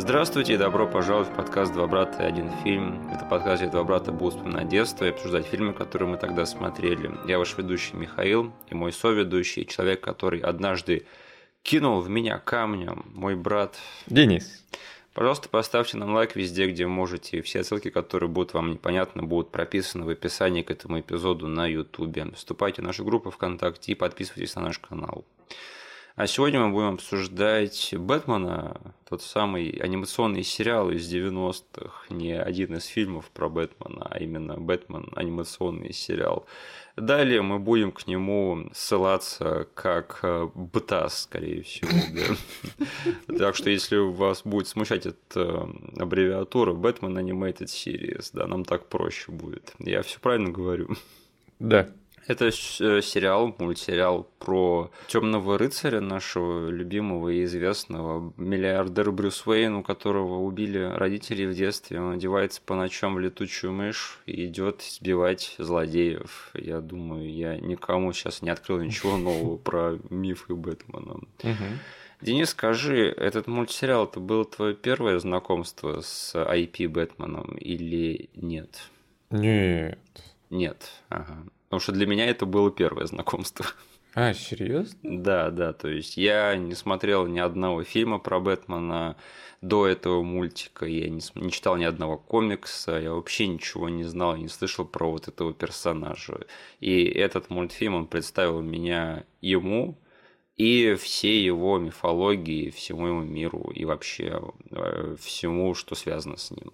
Здравствуйте и добро пожаловать в подкаст «Два брата и один фильм». Это подкаст, где два брата будут вспоминать детство и обсуждать фильмы, которые мы тогда смотрели. Я ваш ведущий Михаил и мой соведущий, человек, который однажды кинул в меня камнем, мой брат... Денис. Пожалуйста, поставьте нам лайк везде, где можете. Все ссылки, которые будут вам непонятны, будут прописаны в описании к этому эпизоду на YouTube. Вступайте в нашу группу ВКонтакте и подписывайтесь на наш канал. А сегодня мы будем обсуждать Бэтмена, тот самый анимационный сериал из 90-х, не один из фильмов про Бэтмена, а именно Бэтмен анимационный сериал. Далее мы будем к нему ссылаться как э, БТАС, скорее всего. Да? Так что если у вас будет смущать эта аббревиатура Batman Animated Series, да, нам так проще будет. Я все правильно говорю? Да. Это э, сериал, мультсериал про темного рыцаря нашего любимого и известного миллиардера Брюс Уэйн, у которого убили родители в детстве. Он одевается по ночам в летучую мышь и идет избивать злодеев. Я думаю, я никому сейчас не открыл ничего нового про мифы Бэтмена. Денис, скажи, этот мультсериал это было твое первое знакомство с IP Бэтменом или нет? Нет. Нет, ага. Потому что для меня это было первое знакомство. А, серьезно? Да, да, то есть я не смотрел ни одного фильма про Бэтмена до этого мультика, я не, не читал ни одного комикса, я вообще ничего не знал, не слышал про вот этого персонажа. И этот мультфильм, он представил меня ему и всей его мифологии, всему его миру и вообще э, всему, что связано с ним.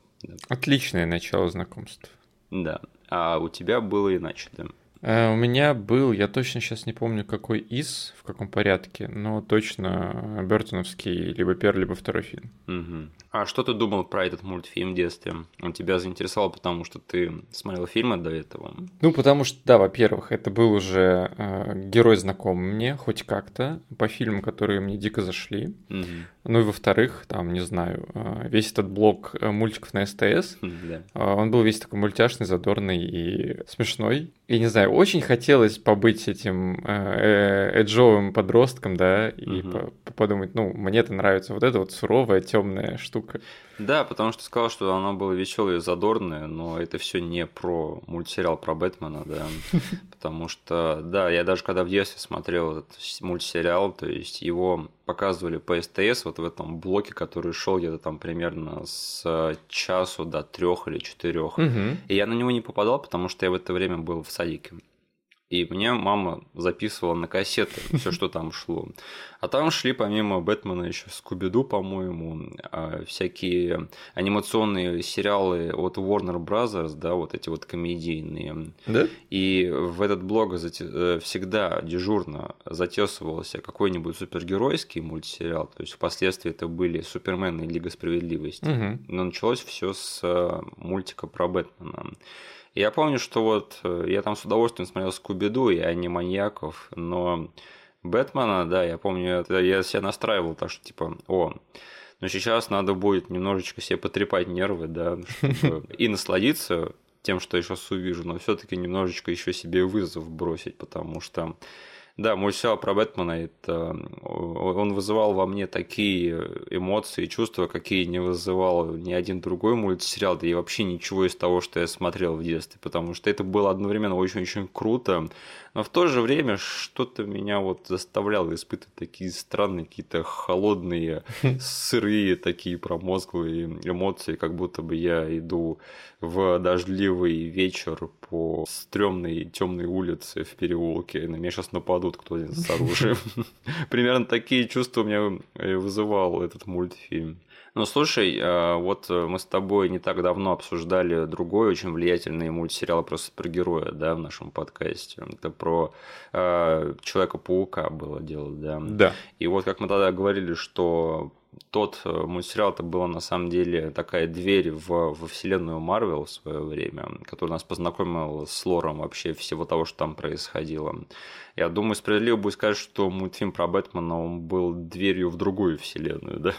Отличное начало знакомства. Да. А у тебя было иначе, да? Э, у меня был, я точно сейчас не помню, какой из, в каком порядке, но точно Бертоновский либо первый, либо второй фильм. Угу. А что ты думал про этот мультфильм в детстве? Он тебя заинтересовал, потому что ты смотрел фильмы до этого? Ну, потому что, да, во-первых, это был уже э, герой знакомый мне, хоть как-то, по фильмам, которые мне дико зашли. Угу. Ну и во-вторых, там, не знаю, э, весь этот блок э, мультиков на СТС, Да. э, он был весь такой мультяшный, задорный и смешной. И не знаю, очень хотелось побыть этим э, э, эджовым подростком, да, и Мгм. по- подумать, ну, мне это нравится, вот эта вот суровая, темная штука. Да, потому что сказал, что оно было веселое и задорное, но это все не про мультсериал про Бэтмена, да. Потому что, да, я даже когда в детстве смотрел этот мультсериал, то есть его показывали по СТС, вот в этом блоке, который шел где-то там примерно с часу до трех или четырех. Мгм. И я на него не попадал, потому что я в это время был в садике. И мне мама записывала на кассеты все, что там шло. А там шли помимо Бэтмена еще Скуби-Ду, по-моему, а, всякие анимационные сериалы от Warner Brothers, да, вот эти вот комедийные. Да? И в этот блог э, всегда дежурно затесывался какой-нибудь супергеройский мультсериал. То есть впоследствии это были Супермен и Лига Справедливости. Мгм. Но началось все с э, мультика про Бэтмена. Я помню, что вот э, я там с удовольствием смотрел Скуби-Ду и Аниманьяков, но Бэтмена, да, я помню, это я себя настраивал так, что типа, о, ну сейчас надо будет немножечко себе потрепать нервы, да, чтобы и насладиться тем, что я сейчас увижу, но все-таки немножечко еще себе вызов бросить, потому что да, мультсериал про Бэтмена, это, он вызывал во мне такие эмоции и чувства, какие не вызывал ни один другой мультсериал, да и вообще ничего из того, что я смотрел в детстве, потому что это было одновременно очень-очень круто, но в то же время что-то меня вот заставляло испытывать такие странные, какие-то холодные, сырые, такие промозглые эмоции, как будто бы я иду в дождливый вечер по стрёмной темной улице в переулке, на меня сейчас нападут кто-нибудь с оружием. Примерно такие чувства у меня э, вызывал этот мультфильм. Ну, слушай, а, вот мы с тобой не так давно обсуждали другой очень влиятельный мультсериал про супергероя, да, в нашем подкасте. Это про э, Человека-паука было дело, да. Да. И вот как мы тогда говорили, что тот э, мультсериал это была на самом деле такая дверь в, во вселенную Марвел в свое время, которая нас познакомила с лором вообще всего того, что там происходило. Я думаю, справедливо будет сказать, что мультфильм про Бэтмена он был дверью в другую вселенную, да?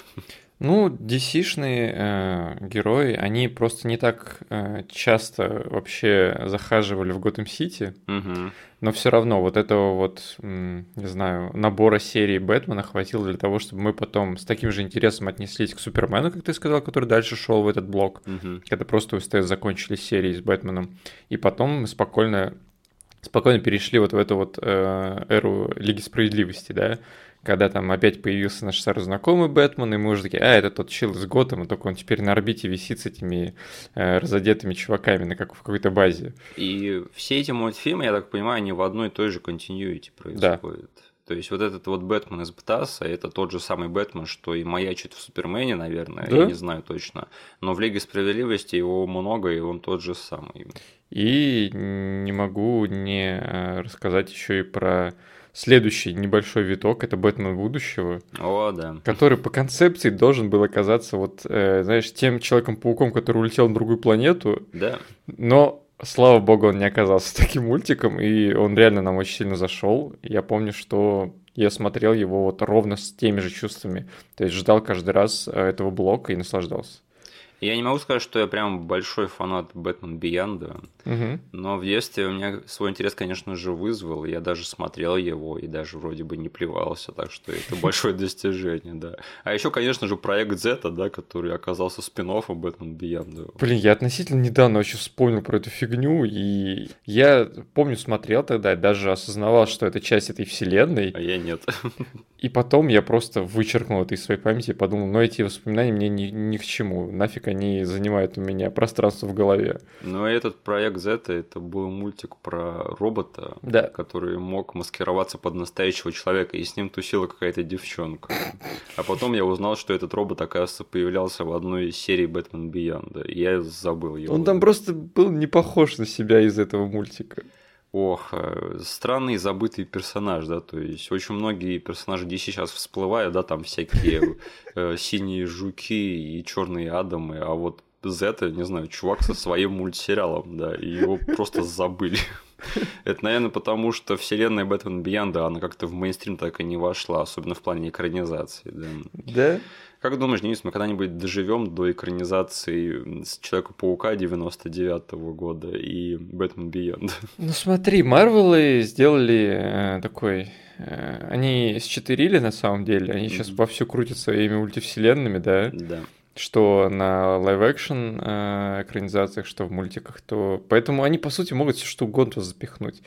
Ну, DC-шные э, герои, они просто не так э, часто вообще захаживали в Готэм-Сити, Мгм. но все равно вот этого вот, не знаю, набора серии Бэтмена хватило для того, чтобы мы потом с таким же интересом отнеслись к Супермену, как ты сказал, который дальше шел в этот блок, Мгм. когда просто у СТС закончились серии с Бэтменом, и потом мы спокойно, спокойно перешли вот в эту вот э, эру Лиги Справедливости, да, когда там опять появился наш старый знакомый Бэтмен, и мы уже такие, а, это тот чил из Готэма, только он теперь на орбите висит с этими э, разодетыми чуваками на как в какой-то базе. И все эти мультфильмы, я так понимаю, они в одной и той же континьюити происходят. То есть вот этот вот Бэтмен из Птаса, это тот же самый Бэтмен, что и маячит в Супермене, наверное, Да? я не знаю точно. Но в Лиге Справедливости его много, и он тот же самый. И не могу не э, рассказать еще и про следующий небольшой виток, это Бэтмен будущего, О, да. который по концепции должен был оказаться вот, э, знаешь, тем Человеком-пауком, который улетел на другую планету, Да. но слава богу, он не оказался таким мультиком, и он реально нам очень сильно зашел. Я помню, что я смотрел его вот ровно с теми же чувствами. То есть ждал каждый раз э, этого блока и наслаждался. Я не могу сказать, что я прям большой фанат Бэтмен Биянда, Мгм. но в детстве у меня свой интерес, конечно же, вызвал. Я даже смотрел его и даже вроде бы не плевался, так что это большое достижение, да. А еще, конечно же, проект Зета, да, который оказался спин Бэтмен Биянда. Блин, я относительно недавно вообще вспомнил про эту фигню, и я помню, смотрел тогда, даже осознавал, что это часть этой вселенной, А я нет. и потом я просто вычеркнул это из своей памяти и подумал, ну эти воспоминания мне ни, ни к чему, нафиг они занимают у меня пространство в голове. Но этот проект Зета, это был мультик про робота, Да. который мог маскироваться под настоящего человека, и с ним тусила какая-то девчонка. А потом я узнал, что этот робот, оказывается, появлялся в одной из серий Бэтмен Биянда. Я забыл его. Он там просто был не похож на себя из этого мультика. Ох, э, странный забытый персонаж, да, то есть очень многие персонажи DC сейчас всплывают, да, там всякие э, синие жуки и черные адамы, а вот Зета, не знаю, чувак со своим мультсериалом, да, и его просто забыли. Это, наверное, потому что вселенная Бэтмен Бьянда, она как-то в мейнстрим так и не вошла, особенно в плане экранизации, да. Да? Как думаешь, Денис, мы когда-нибудь доживем до экранизации Человека-паука 99 года и Batman Beyond? Ну смотри, Марвелы сделали э, такой... э, они считерили на самом деле, они сейчас Мгм. вовсю крутят своими мультивселенными, да? Да. что на live-action э, экранизациях, что в мультиках, то... Поэтому они, по сути, могут все что угодно запихнуть.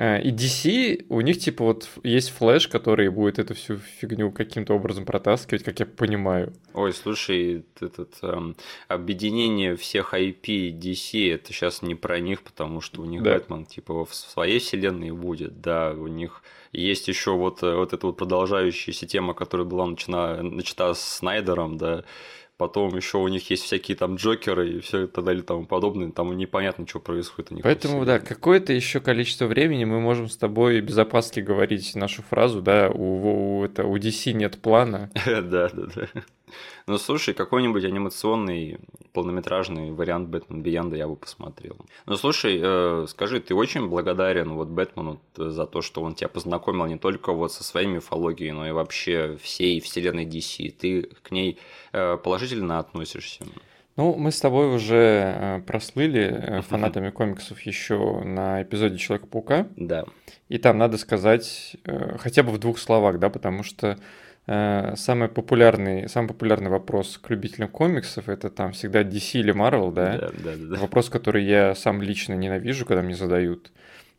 Э, И DC, у них, типа, вот есть Flash, который будет эту всю фигню каким-то образом протаскивать, как я понимаю. Ой, слушай, этот эм, объединение всех IP DC это сейчас не про них, потому что у них Да. Бэтмен типа в своей вселенной будет, да, у них есть еще вот, э, вот эта вот продолжающаяся тема, которая была начата, начата с Снайдером, да, потом еще у них есть всякие там Джокеры и все это далее и тому подобное, там непонятно, что происходит у них. Поэтому, да, какое-то еще количество времени мы можем с тобой без опаски говорить нашу фразу, да, у, у, это, у DC нет плана. Да, да, да. Ну, слушай, какой-нибудь анимационный полнометражный вариант Бэтмен Биянда я бы посмотрел. Ну, слушай, э, скажи, ты очень благодарен вот Бэтмену за то, что он тебя познакомил не только вот со своей мифологией, но и вообще всей вселенной DC. Ты к ней э, положительно относишься? Ну, мы с тобой уже э, прослыли э, фанатами комиксов еще на эпизоде Человека-паука. Да. И там надо сказать э, хотя бы в двух словах, да, потому что самый популярный, самый популярный вопрос к любителям комиксов это там всегда DC или Marvel, да? Да, да, да. да. Вопрос, который я сам лично ненавижу, когда мне задают.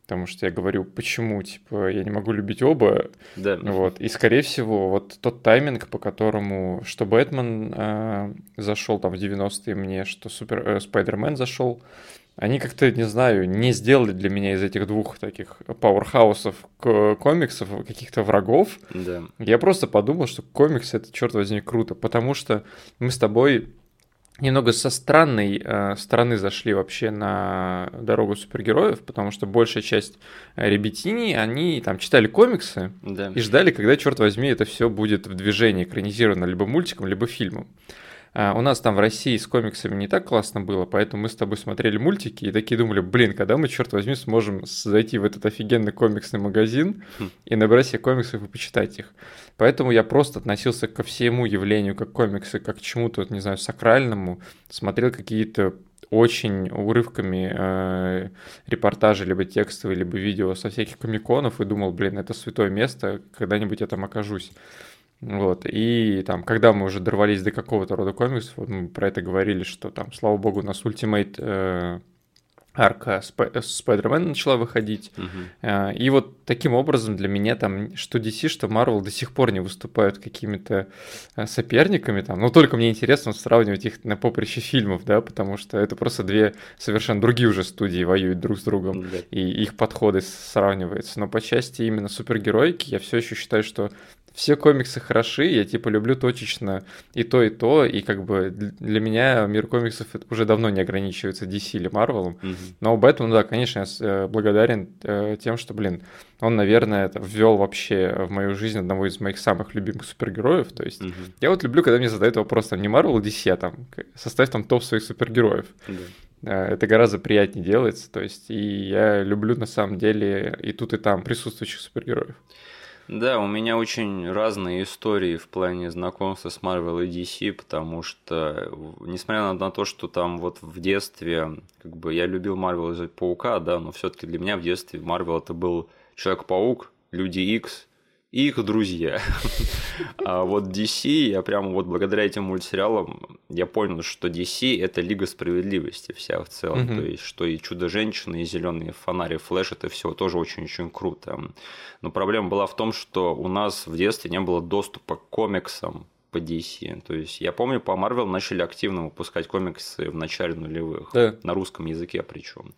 Потому что я говорю, почему, типа, я не могу любить оба, Да. вот. И, скорее всего, вот тот тайминг, по которому что Бэтмен э, зашел там в 90-е мне, что Супер э, Спайдермен зашел, они как-то, не знаю, не сделали для меня из этих двух таких пауэрхаусов комиксов каких-то врагов. Да. Я просто подумал, что комиксы это, черт возьми, круто, потому что мы с тобой немного со странной э, стороны зашли вообще на дорогу супергероев, потому что большая часть э, ребятини, они там читали комиксы, Да. и ждали, когда, черт возьми, это все будет в движении экранизировано либо мультиком, либо фильмом. А, у нас там в России с комиксами не так классно было, поэтому мы с тобой смотрели мультики и такие думали, блин, когда мы, черт возьми, сможем зайти в этот офигенный комиксный магазин хм. и набрать себе комиксов и почитать их. Поэтому я просто относился ко всему явлению как комиксы, как к чему-то, не знаю, сакральному, смотрел какие-то очень урывками э, репортажи, либо текстовые, либо видео со всяких комиконов и думал, блин, это святое место, когда-нибудь я там окажусь. Вот, и там, когда мы уже дорвались до какого-то рода комиксов, вот мы про это говорили, что там, слава богу, у нас Ultimate э, арка Спайдермена начала выходить. Uh-huh. И вот таким образом для меня там что DC, что Marvel до сих пор не выступают какими-то э, соперниками. Там. Но только мне интересно сравнивать их на поприще фильмов, да, потому что это просто две совершенно другие уже студии воюют друг с другом, uh-huh. и их подходы сравниваются. Но по части именно супергероики я все еще считаю, что все комиксы хороши, я типа люблю точечно и то, и то, и как бы для меня мир комиксов уже давно не ограничивается DC или Marvel. Mm-hmm. Но Бэтмен, да, конечно, я э, благодарен э, тем, что, блин, он, наверное, это ввел вообще в мою жизнь одного из моих самых любимых супергероев. То есть mm-hmm. я вот люблю, когда мне задают вопрос там не Marvel, DC, а там составь там топ своих супергероев. Mm-hmm. Это гораздо приятнее делается. То есть, и я люблю на самом деле и тут, и там присутствующих супергероев. Да, у меня очень разные истории в плане знакомства с Marvel и DC, потому что, несмотря на то, что там вот в детстве, как бы я любил Marvel из-за Паука, да, но все-таки для меня в детстве Marvel это был Человек-паук, Люди Икс, и их друзья. А вот DC, я прямо вот благодаря этим мультсериалам, я понял, что DC это Лига Справедливости вся в целом. То есть, что и Чудо-женщина, и Зеленые фонари, Флэш, это все тоже очень-очень круто. Но проблема была в том, что у нас в детстве не было доступа к комиксам, по DC. То есть я помню, по Marvel начали активно выпускать комиксы в начале нулевых, да. на русском языке причем.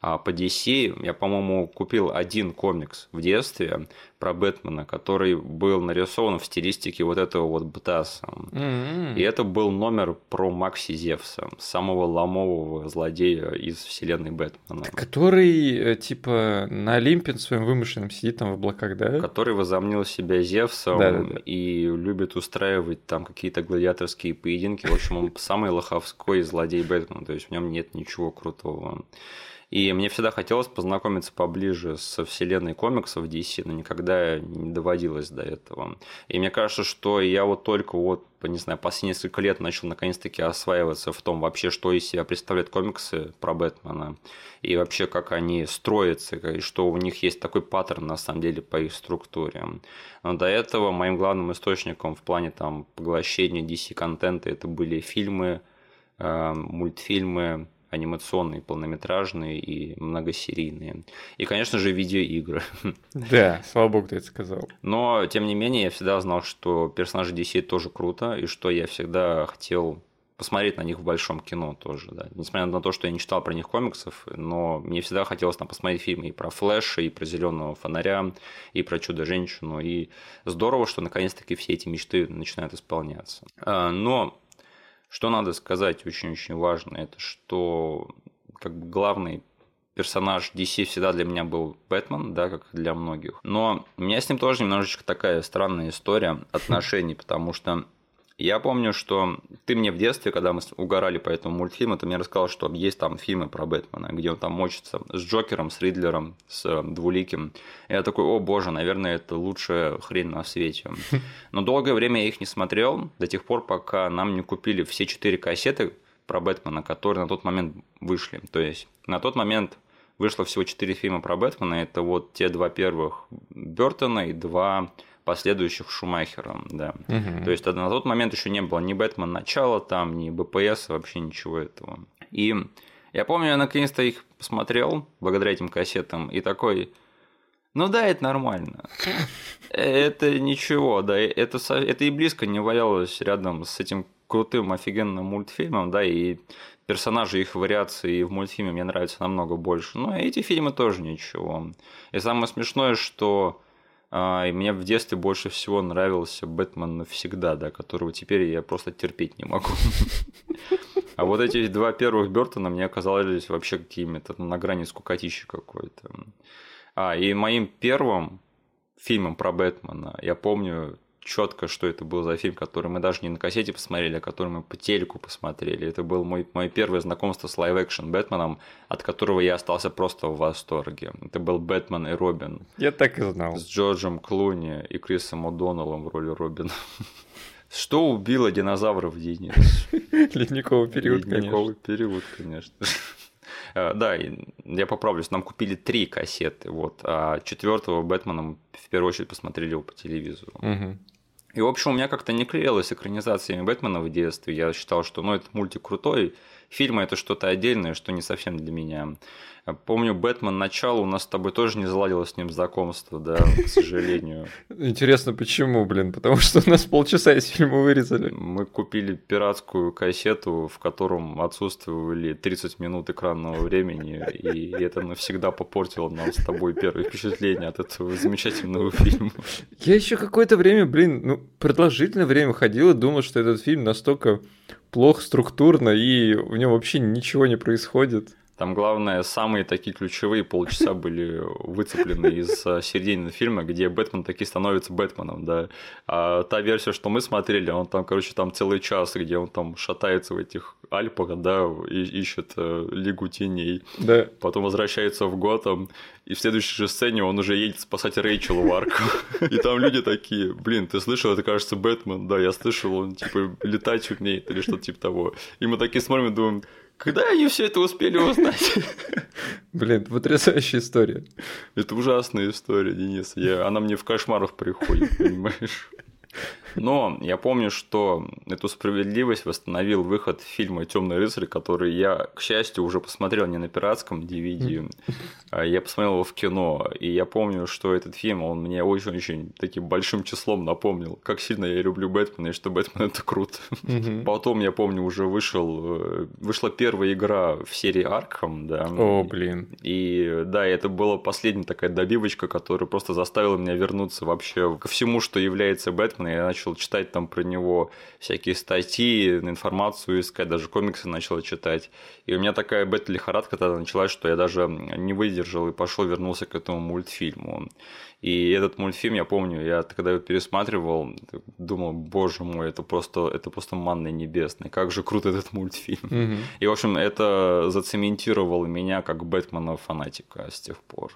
А по DC я, по-моему, купил один комикс в детстве про Бэтмена, который был нарисован в стилистике вот этого вот Бтаса. Mm-hmm. И это был номер про Макси Зевса, самого ломового злодея из вселенной Бэтмена. Который, э, типа, на Олимпе своим вымышленном сидит там в облаках, да? Который возомнил себя Зевсом Да-да-да. и любит устраивать там какие-то гладиаторские поединки. В общем, он самый лоховской злодей Бэтмена, то есть в нем нет ничего крутого. И мне всегда хотелось познакомиться поближе со вселенной комиксов DC, но никогда не доводилось до этого. И мне кажется, что я вот только вот, не знаю, последние несколько лет начал наконец-таки осваиваться в том вообще, что из себя представляют комиксы про Бэтмена, и вообще как они строятся, и что у них есть такой паттерн на самом деле по их структуре. Но до этого моим главным источником в плане там поглощения DC-контента это были фильмы, э, мультфильмы, анимационные, полнометражные и многосерийные. И, конечно же, видеоигры. Да, слава богу, ты это сказал. Но, тем не менее, я всегда знал, что персонажи DC тоже круто, и что я всегда хотел посмотреть на них в большом кино тоже, да. Несмотря на то, что я не читал про них комиксов, но мне всегда хотелось там посмотреть фильмы и про Флэша, и про Зеленого фонаря, и про Чудо-женщину. И здорово, что наконец-таки все эти мечты начинают исполняться. А, но что надо сказать очень-очень важно, это что как бы главный персонаж DC всегда для меня был Бэтмен, да, как для многих. Но у меня с ним тоже немножечко такая странная история отношений, потому что я помню, что ты мне в детстве, когда мы угорали по этому мультфильму, ты мне рассказал, что есть там фильмы про Бэтмена, где он там мочится с Джокером, с Ридлером, с э, Двуликим. И я такой, о боже, наверное, это лучшая хрень на свете. Но долгое время я их не смотрел, до тех пор, пока нам не купили все четыре кассеты про Бэтмена, которые на тот момент вышли. То есть на тот момент вышло всего четыре фильма про Бэтмена. Это вот те два первых Бертона и два последующих Шумахера, да. Угу. То есть на тот момент еще не было ни Бэтмен начала там, ни БПС, вообще ничего этого. И я помню, я наконец-то их посмотрел благодаря этим кассетам и такой, ну да, это нормально. Это ничего, да, это, это и близко не валялось рядом с этим крутым, офигенным мультфильмом, да, и персонажи, их вариации в мультфильме мне нравятся намного больше. Но эти фильмы тоже ничего. И самое смешное, что а, и мне в детстве больше всего нравился Бэтмен навсегда, да, которого теперь я просто терпеть не могу. А вот эти два первых Бертона мне оказались вообще какими-то на грани скукотищи какой-то. А, и моим первым фильмом про Бэтмена, я помню, четко, что это был за фильм, который мы даже не на кассете посмотрели, а который мы по телеку посмотрели. Это был мой, мое первое знакомство с live-action Бэтменом, от которого я остался просто в восторге. Это был Бэтмен и Робин. Я так и знал. С Джорджем Клуни и Крисом О'Доннеллом в роли Робина. Что убило динозавров, Денис? Ледниковый период, Ледниковый период, конечно. Э, да, я поправлюсь, нам купили три кассеты, вот, а четвертого Бэтмена в первую очередь посмотрели его по телевизору. Угу. И, в общем, у меня как-то не клеилось с экранизациями Бэтмена в детстве. Я считал, что ну, этот мультик крутой, фильмы это что-то отдельное, что не совсем для меня. Помню, Бэтмен начало у нас с тобой тоже не заладилось с ним знакомство, да, к сожалению. Интересно, почему, блин? Потому что у нас полчаса из фильма вырезали. Мы купили пиратскую кассету, в котором отсутствовали 30 минут экранного времени, и это навсегда попортило нам с тобой первое впечатление от этого замечательного фильма. Я еще какое-то время, блин, ну, продолжительное время ходил и думал, что этот фильм настолько плохо структурно, и в нем вообще ничего не происходит. Там, главное, самые такие ключевые полчаса были выцеплены из э, середины фильма, где Бэтмен таки становится Бэтменом, да. А та версия, что мы смотрели, он там, короче, там целый час, где он там шатается в этих Альпах, да, и ищет э, Лигу Теней. Да. Потом возвращается в Готэм, и в следующей же сцене он уже едет спасать Рэйчел в арку. И там люди такие, блин, ты слышал, это кажется Бэтмен? Да, я слышал, он типа летать умеет или что-то типа того. И мы такие смотрим и думаем, когда они все это успели узнать? Блин, потрясающая история. Это ужасная история, Денис. Я... Она мне в кошмарах приходит, понимаешь? Но я помню, что эту справедливость восстановил выход фильма Темный рыцарь, который я, к счастью, уже посмотрел не на пиратском DVD, а я посмотрел его в кино. И я помню, что этот фильм, он мне очень-очень таким большим числом напомнил, как сильно я люблю Бэтмена и что Бэтмен это круто. Потом, я помню, уже вышел, э, вышла первая игра в серии Аркхам, да. О, блин. И да, это была последняя такая добивочка, которая просто заставила меня вернуться вообще ко всему, что является Бэтмен. Я начал начал читать там про него всякие статьи, информацию искать, даже комиксы начал читать. И у меня такая бета-лихорадка тогда началась, что я даже не выдержал и пошел, вернулся к этому мультфильму. И этот мультфильм, я помню, я когда его пересматривал, думал, боже мой, это просто, это просто манный небесный, как же крут этот мультфильм. Угу. И, в общем, это зацементировало меня как Бэтмена фанатика с тех пор.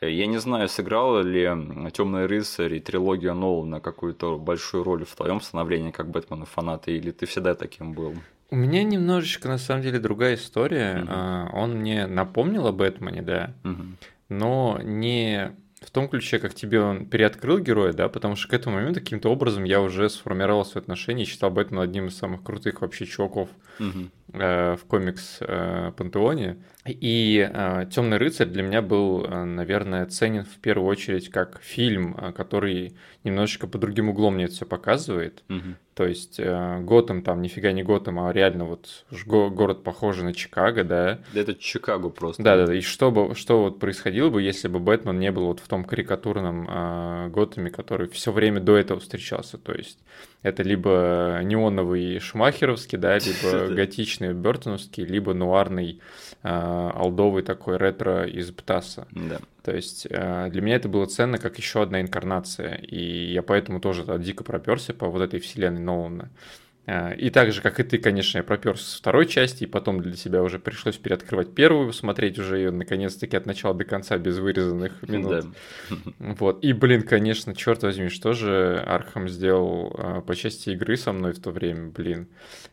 Я не знаю, сыграла ли Темный рыцарь и трилогия Нолана какую-то большую роль в твоем становлении как Бэтмена фаната, или ты всегда таким был? У меня немножечко, на самом деле, другая история. Mm-hmm. Он мне напомнил о Бэтмене, да, mm-hmm. но не в том ключе, как тебе он переоткрыл героя, да, потому что к этому моменту каким-то образом я уже сформировал свои отношения и считал Бэтмена одним из самых крутых вообще чуваков угу. э, в комикс э, Пантеоне. И э, Темный рыцарь для меня был, э, наверное, ценен в первую очередь как фильм, э, который немножечко по другим углом мне это все показывает. Угу. То есть э, Готэм там нифига не Готэм, а реально вот город похожий на Чикаго, да. Да это Чикаго просто. Да, да, да. И что бы, что вот происходило бы, если бы Бэтмен не был вот в том карикатурном э, Готэме, который все время до этого встречался. То есть это либо неоновый шмахеровский, да, либо готичный бертоновский, либо нуарный э, алдовый такой ретро из Птаса. Да. То есть э, для меня это было ценно как еще одна инкарнация, и я поэтому тоже да, дико проперся по вот этой вселенной Нолана. Э, и так же, как и ты, конечно, я проперся с второй части, и потом для себя уже пришлось переоткрывать первую, смотреть уже ее наконец-таки от начала до конца без вырезанных минут. Да. Вот. И, блин, конечно, черт возьми, что же Архам сделал э, по части игры со мной в то время, блин.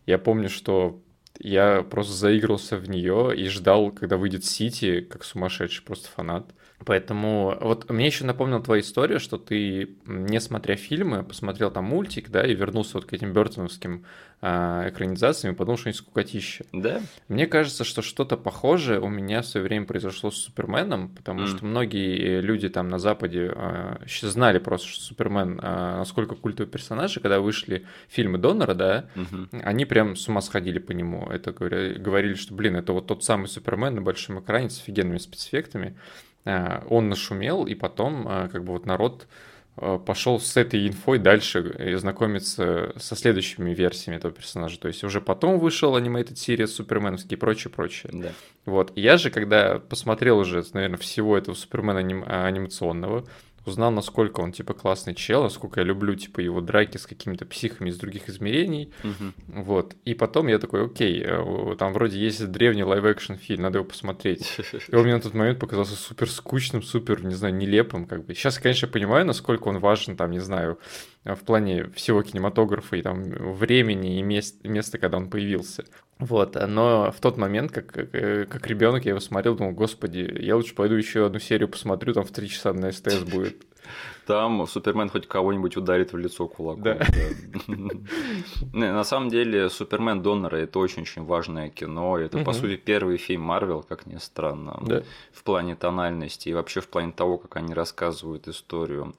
Я помню, что я просто заигрался в нее и ждал, когда выйдет Сити, как сумасшедший просто фанат. Поэтому вот мне еще напомнил твоя история, что ты, не смотря фильмы, посмотрел там мультик, да, и вернулся вот к этим Бертоновским э, экранизациям и подумал, что они скукотища. Да. Мне кажется, что что-то похожее у меня в свое время произошло с Суперменом, потому mm. что многие люди там на Западе э, знали просто, что Супермен э, насколько культовый персонаж, и когда вышли фильмы Донора, да, mm-hmm. они прям с ума сходили по нему. Это говорили, говорили, что, блин, это вот тот самый Супермен на большом экране с офигенными спецэффектами. Э, он нашумел, и потом э, как бы вот народ э, пошел с этой инфой дальше и знакомиться со следующими версиями этого персонажа. То есть уже потом вышел анимейted серия Суперменовский и прочее, прочее. Да. Вот. Я же, когда посмотрел уже, наверное, всего этого Супермена аним... анимационного, узнал, насколько он, типа, классный чел, насколько я люблю, типа, его драки с какими-то психами из других измерений, Мгм. вот. И потом я такой, окей, э, там вроде есть древний live-action фильм, надо его посмотреть. И он мне на тот момент показался супер скучным, супер, не знаю, нелепым, как бы. Сейчас, конечно, понимаю, насколько он важен, там, не знаю, в плане всего кинематографа и там времени и мест, места, когда он появился. Вот, но в тот момент, как, как, как ребенок, я его смотрел, думал, господи, я лучше пойду еще одну серию посмотрю, там в три часа на СТС будет. Там Супермен хоть кого-нибудь ударит в лицо кулаком. Да. да. На самом деле, Супермен Доннера это очень-очень важное кино. Это, по Мгм. сути, первый фильм Марвел, как ни странно, Да. в плане тональности и вообще в плане того, как они рассказывают историю.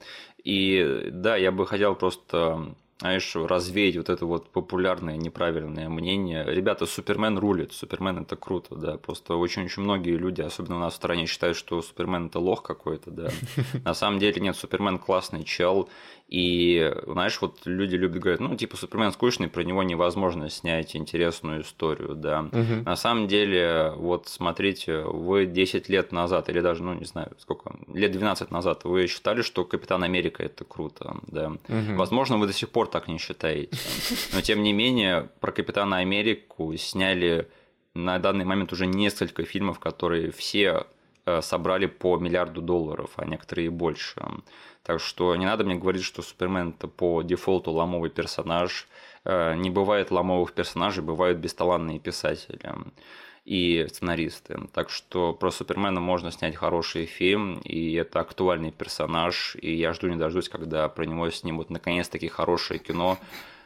И да, я бы хотел просто знаешь, развеять вот это вот популярное неправильное мнение. Ребята, Супермен рулит, Супермен это круто, да. Просто очень-очень многие люди, особенно у нас в стране, считают, что Супермен это лох какой-то, да. На самом деле нет, Супермен классный чел, и, знаешь, вот люди любят говорить, ну, типа, Супермен скучный, про него невозможно снять интересную историю, да. На самом деле, вот смотрите, вы 10 лет назад, или даже, ну, не знаю, сколько, лет 12 назад, вы считали, что Капитан Америка это круто, да. Возможно, вы до сих пор так не считаете. Но тем не менее, про Капитана Америку сняли на данный момент уже несколько фильмов, которые все э, собрали по миллиарду долларов, а некоторые и больше. Так что не надо мне говорить, что Супермен это по дефолту ломовый персонаж. Э, Не бывает ломовых персонажей, бывают бесталанные писатели и сценаристы. Так что про Супермена можно снять хороший фильм, и это актуальный персонаж, и я жду не дождусь, когда про него снимут наконец-таки хорошее кино,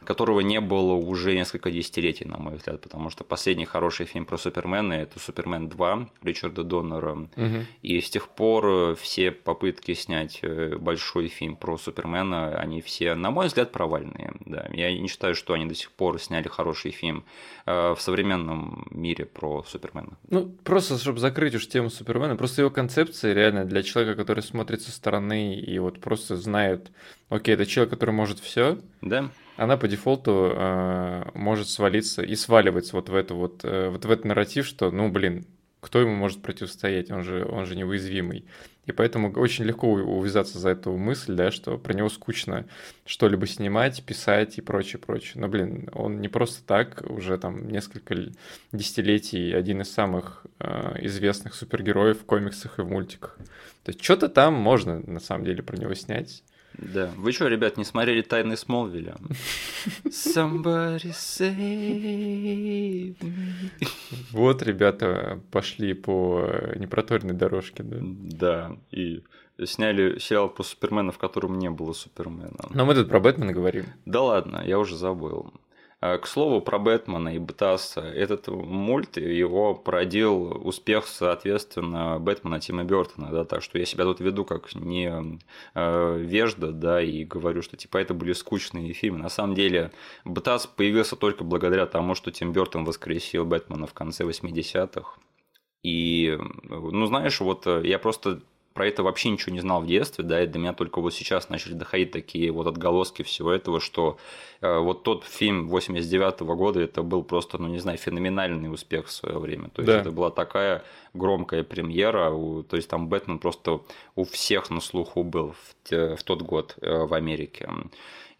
которого не было уже несколько десятилетий, на мой взгляд, потому что последний хороший фильм про Супермена – это «Супермен 2» Ричарда Доннера, Мгм. и с тех пор э, все попытки снять э, большой фильм про Супермена, они все, на мой взгляд, провальные. Да. Я не считаю, что они до сих пор сняли хороший фильм э, в современном мире про Супермена. Ну, просто, чтобы закрыть уж тему Супермена, просто его концепция реально для человека, который смотрит со стороны и вот просто знает, окей, это человек, который может все, Да? Она по дефолту э, может свалиться и сваливается вот в эту вот, э, вот в этот нарратив, что, ну, блин, кто ему может противостоять, он же, он же неуязвимый. И поэтому очень легко увязаться за эту мысль, да, что про него скучно что-либо снимать, писать и прочее, прочее. Но, блин, он не просто так, уже там несколько десятилетий один из самых э, известных супергероев в комиксах и в мультиках. То есть что-то там можно, на самом деле, про него снять. Да. Вы что, ребят, не смотрели «Тайны Смолвиля»? Somebody save me. Вот ребята пошли по непроторенной дорожке, да. Да, и сняли сериал про Супермена, в котором не было Супермена. Но мы тут про Бэтмена говорим. Да ладно, я уже забыл. А, К слову, про Бэтмена и Бтаса. Этот мульт, его породил успех, соответственно, Бэтмена Тима Бертона, да, так что я себя тут веду как не э, вежда, да, и говорю, что типа это были скучные фильмы. На самом деле, Бтас появился только благодаря тому, что Тим Бертон воскресил Бэтмена в конце 80-х. И, ну, знаешь, вот э, я просто про это вообще ничего не знал в детстве, да, и до меня только вот сейчас начали доходить такие вот отголоски всего этого, что э, вот тот фильм 89 года, это был просто, ну, не знаю, феноменальный успех в свое время. То есть Да. это была такая громкая премьера, у- то есть там Бэтмен просто у всех на слуху был в, в тот год э, в Америке.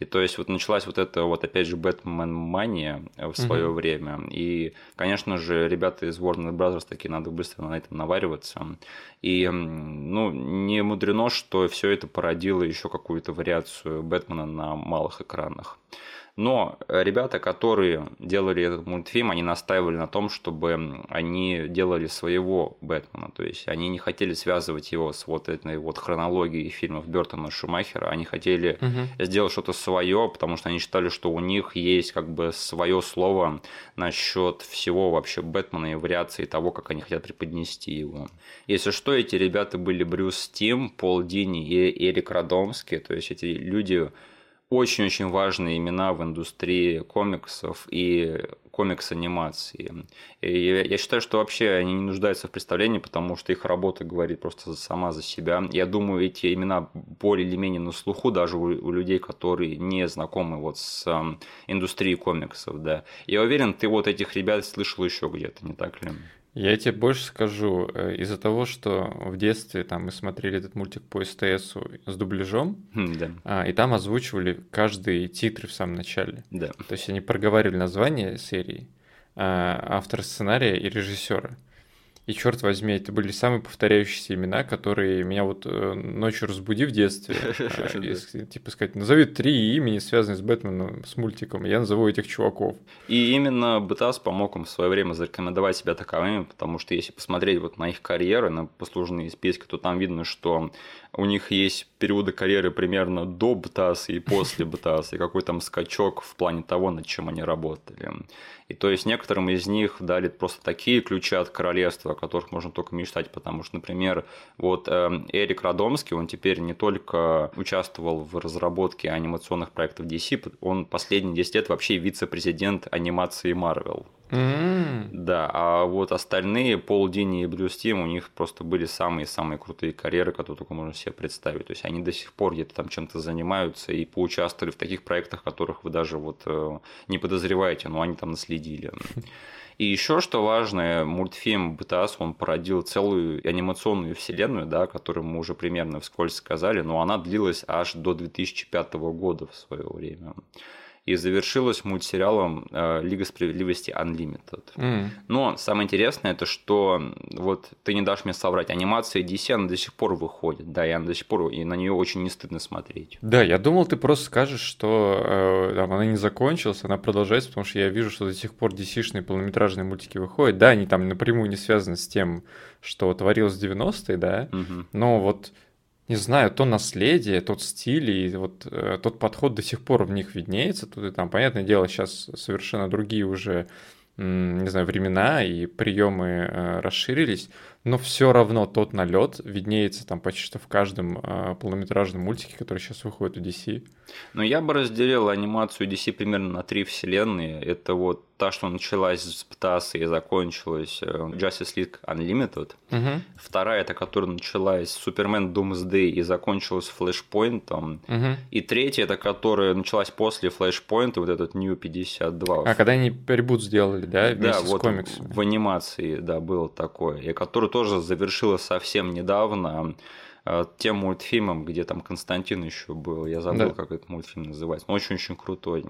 И то есть вот началась вот эта вот опять же Бэтмен-мания в свое Мгм. время. И, конечно же, ребята из Warner Brothers такие надо быстро на этом навариваться. И, ну, не мудрено, что все это породило еще какую-то вариацию Бэтмена на малых экранах. Но ребята, которые делали этот мультфильм, они настаивали на том, чтобы они делали своего Бэтмена. То есть они не хотели связывать его с вот этой вот хронологией фильмов Бертона и Шумахера. Они хотели Мгм. сделать что-то свое, потому что они считали, что у них есть как бы свое слово насчет всего вообще Бэтмена и вариации того, как они хотят преподнести его. Если что, эти ребята были Брюс Тим, Пол Дини и Эрик Радомский, то есть эти люди очень-очень важные имена в индустрии комиксов и комикс-анимации. И я считаю, что вообще они не нуждаются в представлении, потому что их работа говорит просто сама за себя. Я думаю, эти имена более или менее на слуху даже у, у людей, которые не знакомы вот с эм, индустрией комиксов, да. Я уверен, ты вот этих ребят слышал еще где-то, не так ли? Я тебе больше скажу, э, из-за того, что в детстве там мы смотрели этот мультик по СТС с дубляжом, Хм, Да, а, и там озвучивали каждые титры в самом начале. да. То есть они проговаривали название серии, а, автора сценария и режиссера. И черт возьми, это были самые повторяющиеся имена, которые меня вот э, ночью разбуди в детстве. а, Типа сказать, назови три имени, связанные с Бэтменом, с мультиком. Я назову этих чуваков. И именно БТАС помог им в свое время зарекомендовать себя таковыми, потому что если посмотреть вот на их карьеры, на послужные списки, то там видно, что у них есть периоды карьеры примерно до БТАС и после БТАС, и какой там скачок в плане того, над чем они работали. И то есть некоторым из них дали просто такие ключи от королевства, о которых можно только мечтать, потому что, например, вот э, Эрик Радомский, он теперь не только участвовал в разработке анимационных проектов DC, он последние 10 лет вообще вице-президент анимации Marvel. М, Да, а вот остальные, Пол Дини и Брюс Тим, у них просто были самые-самые крутые карьеры, которые только можно себе представить. То есть они до сих пор где-то там чем-то занимаются и поучаствовали в таких проектах, которых вы даже вот э, не подозреваете, но они там наследили. И еще что важно, мультфильм БТАС, он породил целую анимационную вселенную, да, которую мы уже примерно вскользь сказали, но она длилась аж до 2005 года в свое время. И завершилась мультсериалом э, Лига справедливости Unlimited. м. Но самое интересное, это что, вот ты не дашь мне соврать, анимация DC, она до сих пор выходит, да, и она до сих пор, и на нее очень не стыдно смотреть. Да, я думал, ты просто скажешь, что э, там, она не закончилась, она продолжается, потому что я вижу, что до сих пор DC-шные полнометражные мультики выходят. Да, они там напрямую не связаны с тем, что творилось в 90-е, да, Мгм. но вот, не знаю, то наследие, тот стиль и вот э, тот подход до сих пор в них виднеется. Тут и там, понятное дело, сейчас совершенно другие уже, не знаю, времена и приемы э, расширились, но все равно тот налет виднеется там почти что в каждом э, полнометражном мультике, который сейчас выходит у DC. Но я бы разделил анимацию DC примерно на три вселенные. Это вот та, что началась с ПТАСа и закончилась э, Justice League Unlimited. Мгм, Вторая, это которая началась с Супермен Doomsday и закончилась Флэшпоинтом. мгм. И третья, это которая началась после Флэшпоинта, вот этот New 52. А когда они ребут сделали, да, Да, с вот комиксами? в анимации, да, было такое. И которую тоже завершила совсем недавно э, тем мультфильмом, где там Константин еще был. Я забыл, Да. как этот мультфильм называется. Но очень-очень крутой.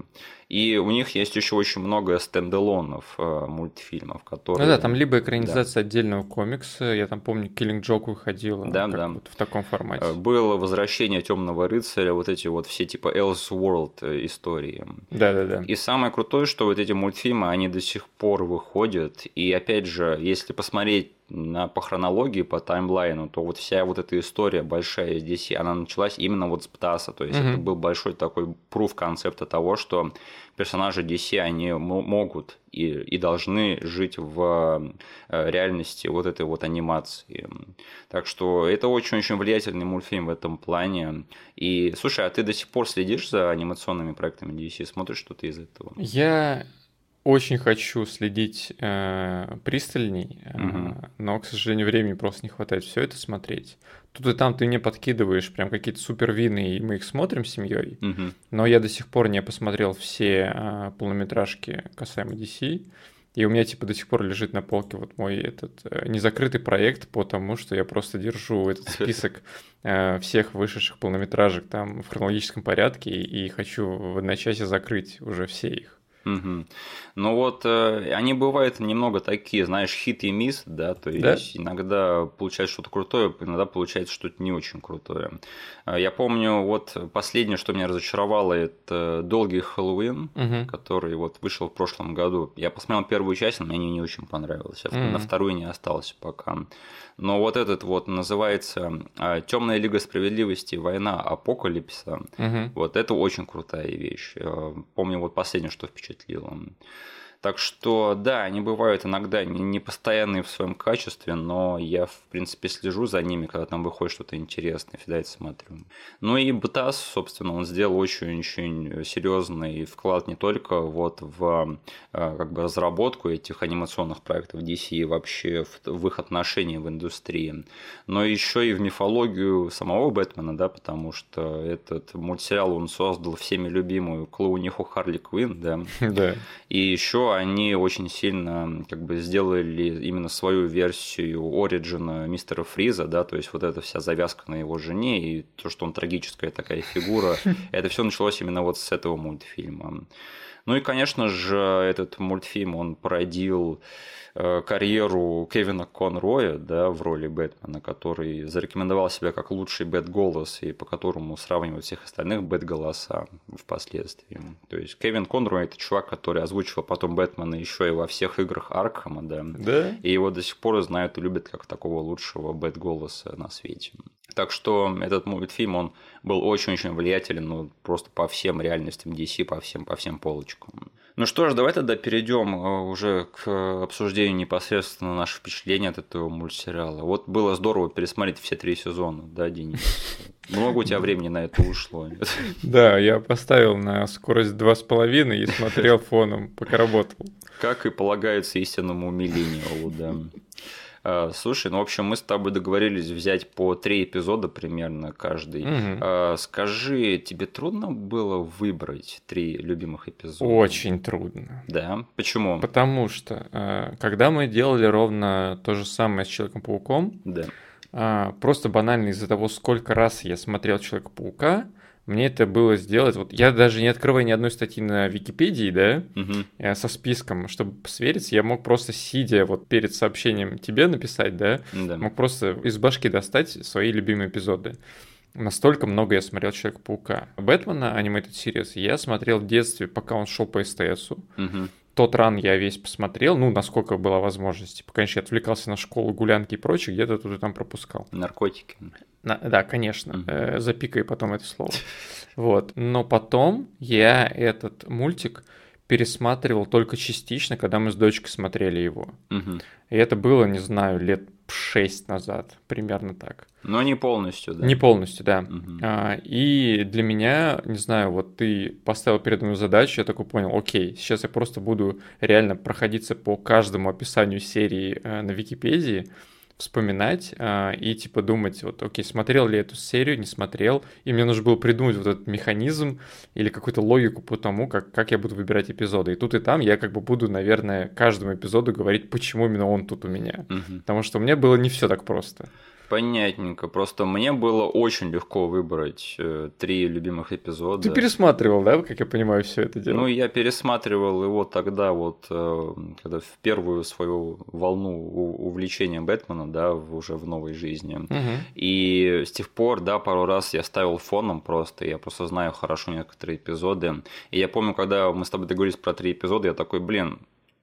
И у них есть еще очень много стендалонов э, мультфильмов, которые... Ну да, там либо экранизация отдельного комикса, я там помню, Killing Joke выходила, Да, да. вот в таком формате. Э, Было возвращение Темного рыцаря, вот эти вот все типа Elseworld э, истории. Да-да-да. И самое крутое, что вот эти мультфильмы, они до сих пор выходят. И опять же, если посмотреть на, по хронологии, по таймлайну, то вот вся вот эта история большая DC, она началась именно вот с Птаса. То есть Мгм. это был большой такой пруф концепта того, что персонажи DC, они могут и, и должны жить в э, реальности вот этой вот анимации. Так что это очень-очень влиятельный мультфильм в этом плане. И, слушай, а ты до сих пор следишь за анимационными проектами DC? Смотришь что-то из этого? Я очень хочу следить э, пристальней, э, Мгм. но, к сожалению, времени просто не хватает все это смотреть. Тут и там ты мне подкидываешь прям какие-то супервины, и мы их смотрим с семьей. Мгм. Но я до сих пор не посмотрел все э, полнометражки касаемо DC. И у меня типа до сих пор лежит на полке вот мой этот э, незакрытый проект по тому, что я просто держу этот список э, всех вышедших полнометражек там в хронологическом порядке и, и хочу в одночасье закрыть уже все их. Мгм. Ну вот, э, они бывают немного такие, знаешь, хит и мисс, да, то Да. есть иногда получается что-то крутое, иногда получается что-то не очень крутое. Э, Я помню, вот последнее, что меня разочаровало, это «Долгий Хэллоуин», Мгм. который вот вышел в прошлом году. Я посмотрел первую часть, но мне не очень понравилось. Я Мгм. на вторую не остался пока. Но вот этот вот называется Темная Лига Справедливости. Война Апокалипса. Мгм. Вот это очень крутая вещь. Э, Помню, вот последнее, что впечатлило впечатлило. Так что, да, они бывают иногда не не постоянные в своем качестве, но я, в принципе, слежу за ними, когда там выходит что-то интересное, всегда это смотрю. Ну и БТАС, собственно, он сделал очень-очень серьезный вклад не только вот в э, как бы разработку этих анимационных проектов DC и вообще в, в их отношении в индустрии, но еще и в мифологию самого Бэтмена, да, потому что этот мультсериал он создал всеми любимую клоуниху Харли Квинн, да, Да. и еще они очень сильно как бы сделали именно свою версию Ориджина мистера Фриза, да, то есть вот эта вся завязка на его жене и то, что он трагическая такая фигура, это все началось именно вот с этого мультфильма. Ну и, конечно же, этот мультфильм, он породил карьеру Кевина Конроя да, в роли Бэтмена, который зарекомендовал себя как лучший Бэт-голос и по которому сравнивают всех остальных Бэт-голоса впоследствии. То есть Кевин Конрой – это чувак, который озвучивал потом Бэтмена еще и во всех играх Аркхема, да? Да. И его до сих пор знают и любят как такого лучшего Бэт-голоса на свете. Так что этот мультфильм, он был очень-очень влиятелен, ну, просто по всем реальностям DC, по всем, по всем полочкам. Ну что ж, давай тогда перейдем э, уже к обсуждению непосредственно наших впечатлений от этого мультсериала. Вот было здорово пересмотреть все три сезона, да, Денис? Много у тебя времени на это ушло? Да, я поставил на скорость два с половиной и смотрел фоном, пока работал. Как и полагается истинному миллениалу, да. А, слушай, ну, в общем, мы с тобой договорились взять по три эпизода примерно каждый. Угу. Скажи, тебе трудно было выбрать три любимых эпизода? Очень трудно. Да? Почему? Потому что, а, когда мы делали ровно то же самое с Человеком-пауком, да. просто банально из-за того, сколько раз я смотрел Человека-паука, мне это было сделать. Вот я даже не открывая ни одной статьи на Википедии, да, угу. со списком, чтобы свериться, я мог просто сидя вот перед сообщением тебе написать, да, да. мог просто из башки достать свои любимые эпизоды. Настолько много я смотрел Человека-паука. Бэтмена, Animated Series, я смотрел в детстве, пока он шел по СТСу. Угу тот ран я весь посмотрел, ну, насколько была возможность. Пока еще отвлекался на школу, гулянки и прочее, где-то тут и там пропускал. Наркотики. На, да, конечно. Угу. Э, запикай потом это слово. Вот. Но потом я этот мультик пересматривал только частично, когда мы с дочкой смотрели его. Угу. И это было, не знаю, лет шесть назад, примерно так. Но не полностью, да? Не полностью, да. Угу. А, и для меня, не знаю, вот ты поставил передо мной задачу, я такой понял, окей, сейчас я просто буду реально проходиться по каждому описанию серии э, на Википедии, вспоминать э, и типа думать, вот, окей, смотрел ли эту серию, не смотрел, и мне нужно было придумать вот этот механизм или какую-то логику по тому, как, как я буду выбирать эпизоды. И тут и там я как бы буду, наверное, каждому эпизоду говорить, почему именно он тут у меня. Угу. Потому что у меня было не все так просто. Понятненько. Просто мне было очень легко выбрать э, три любимых эпизода. Ты пересматривал, да, как я понимаю, все это дело? Ну, я пересматривал его тогда, вот, э, когда в первую свою волну увлечения Бэтмена, да, уже в новой жизни. Угу. И с тех пор, да, пару раз я ставил фоном просто, я просто знаю хорошо некоторые эпизоды. И я помню, когда мы с тобой договорились про три эпизода, я такой, блин,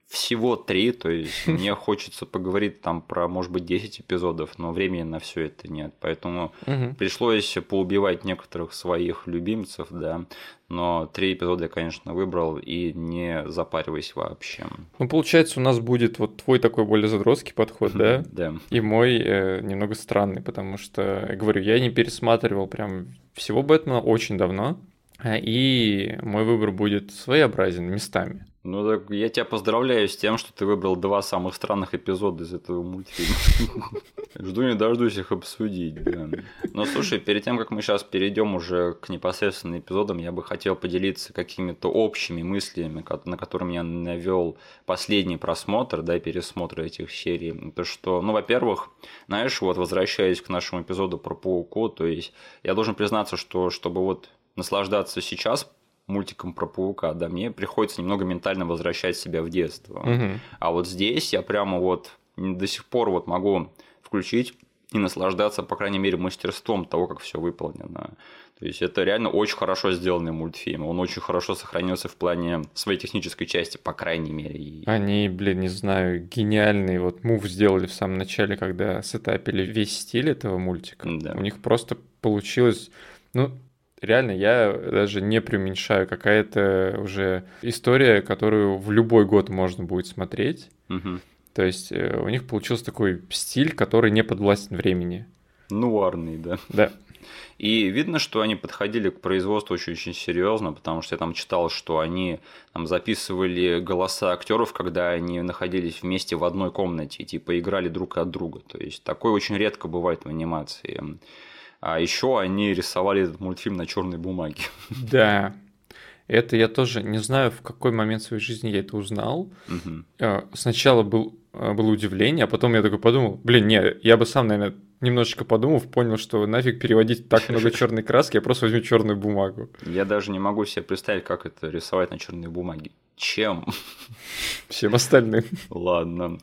всего три, то есть мне хочется поговорить там про, может быть, 10 эпизодов, но времени на все это нет. Поэтому угу. пришлось поубивать некоторых своих любимцев, да. Но три эпизода я, конечно, выбрал и не запариваясь вообще. Ну, получается, у нас будет вот твой такой более задротский подход, да? Да. И мой э, немного странный, потому что, говорю, я не пересматривал прям всего Бэтмена очень давно. Э, и мой выбор будет своеобразен местами. Ну так я тебя поздравляю с тем, что ты выбрал два самых странных эпизода из этого мультфильма. Жду не дождусь их обсудить. Да. Но слушай, перед тем, как мы сейчас перейдем уже к непосредственным эпизодам, я бы хотел поделиться какими-то общими мыслями, на которые меня навел последний просмотр, да, пересмотр этих серий. То, что, ну, во-первых, знаешь, вот возвращаясь к нашему эпизоду про пауку, то есть я должен признаться, что чтобы вот наслаждаться сейчас мультиком про паука, да, мне приходится немного ментально возвращать себя в детство. Угу. А вот здесь я прямо вот до сих пор вот могу включить и наслаждаться, по крайней мере, мастерством того, как все выполнено. То есть это реально очень хорошо сделанный мультфильм. Он очень хорошо сохранился в плане своей технической части, по крайней мере. Они, блин, не знаю, гениальный вот мув сделали в самом начале, когда сетапили весь стиль этого мультика. Да. У них просто получилось... Ну, реально, я даже не преуменьшаю, какая-то уже история, которую в любой год можно будет смотреть. Угу. То есть э, у них получился такой стиль, который не подвластен времени. Нуарный, да. Да. И видно, что они подходили к производству очень-очень серьезно, потому что я там читал, что они там записывали голоса актеров, когда они находились вместе в одной комнате, типа играли друг от друга. То есть такое очень редко бывает в анимации. А еще они рисовали этот мультфильм на черной бумаге. Да. Это я тоже не знаю, в какой момент своей жизни я это узнал. Мгм. Сначала был, э, было удивление, а потом я такой подумал, блин, не, я бы сам, наверное, немножечко подумав, понял, что нафиг переводить так много черной краски, я просто возьму черную бумагу. Я даже не могу себе представить, как это рисовать на черной бумаге. Чем? Всем остальным. Ладно.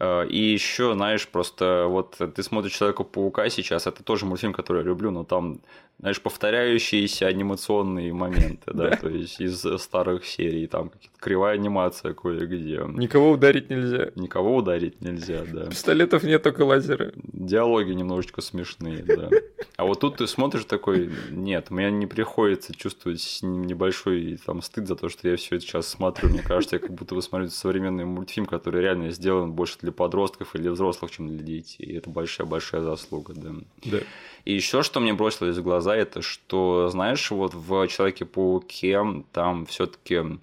Э, И еще, знаешь, просто вот ты смотришь Человека-паука сейчас, это тоже мультфильм, который я люблю, но там, знаешь, повторяющиеся анимационные моменты, да, то есть из старых серий, там какие-то кривая анимация кое-где. Никого ударить нельзя. Никого ударить нельзя, да. Пистолетов нет, только лазеры. Диалоги немножечко смешные, да. А вот тут ты смотришь такой, нет, мне не приходится чувствовать небольшой там стыд за то, что я все это сейчас смотрю. Мне кажется, я как будто бы смотрю современный мультфильм, который реально сделан больше для подростков или взрослых, чем для детей. И это большая-большая заслуга, да. Да. И еще что мне бросилось в глаза, это что, знаешь, вот в Человеке-пауке там все-таки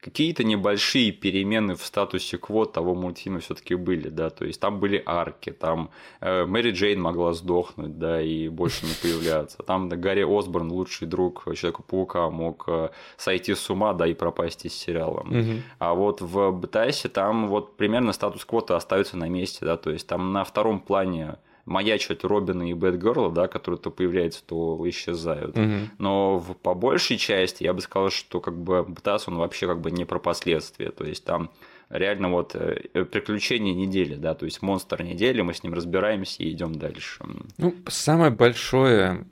какие-то небольшие перемены в статусе кво того мультфильма все-таки были, да, то есть там были арки, там э, Мэри Джейн могла сдохнуть, да, и больше не появляться, там да, Гарри Осборн, лучший друг Человека-паука, мог э, сойти с ума, да, и пропасть из сериала. Мгм. А вот в БТСе там вот примерно статус-кво остается на месте, да, то есть там на втором плане маячат Робина и Бэтгерла, да, которые то появляются, то исчезают. Мгм. Но в, по большей части я бы сказал, что как бы БТС, он вообще как бы не про последствия, то есть там реально вот э, приключения недели, да, то есть монстр недели, мы с ним разбираемся и идем дальше. Ну, самое большое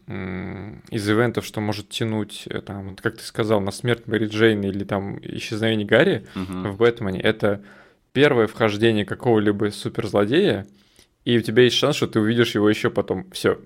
из ивентов, что может тянуть, э, там, как ты сказал, на смерть Мэри Джейн или там исчезновение Гарри Мгм. в Бэтмене, это первое вхождение какого-либо суперзлодея, и у тебя есть шанс, что ты увидишь его еще потом. Все.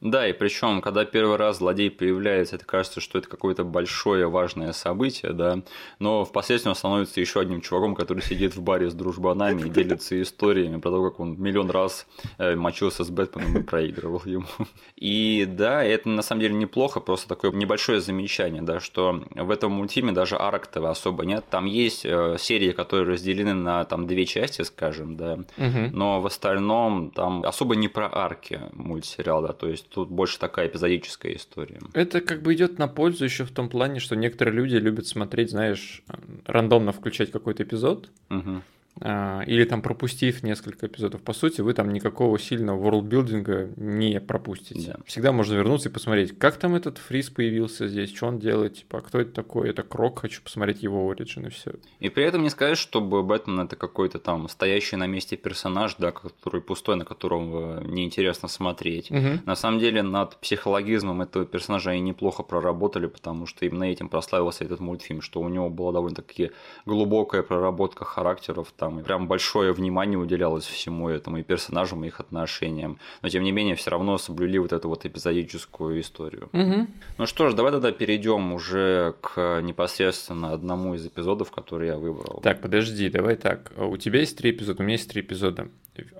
Да, и причем, когда первый раз злодей появляется, это кажется, что это какое-то большое важное событие, да, но впоследствии он становится еще одним чуваком, который сидит в баре с дружбанами и делится историями про то, как он миллион раз э, мочился с Бэтменом и проигрывал ему. И да, это на самом деле неплохо, просто такое небольшое замечание, да, что в этом мультфильме даже арок-то особо нет. Там есть э, серии, которые разделены на там две части, скажем, да, но в остальном там особо не про арки мультсериал, да, то есть тут больше такая эпизодическая история. Это как бы идет на пользу еще в том плане, что некоторые люди любят смотреть, знаешь, рандомно включать какой-то эпизод, Мгм. А, или там пропустив несколько эпизодов. По сути, вы там никакого сильного ворлдбилдинга не пропустите. Да. Всегда можно вернуться и посмотреть, как там этот фриз появился здесь, что он делает, типа, а кто это такой, это Крок, хочу посмотреть его оригин и все. И при этом не сказать, чтобы Бэтмен это какой-то там стоящий на месте персонаж, да, который пустой, на которого неинтересно смотреть. На самом деле над психологизмом этого персонажа они неплохо проработали, потому что именно этим прославился этот мультфильм, что у него была довольно-таки глубокая проработка характеров, там и прям большое внимание уделялось всему этому и персонажам, и их отношениям. Но тем не менее все равно соблюли вот эту вот эпизодическую историю. Ну что ж, давай тогда перейдем уже к непосредственно одному из эпизодов, который я выбрал. Так, подожди, давай так. У тебя есть три эпизода, у меня есть три эпизода.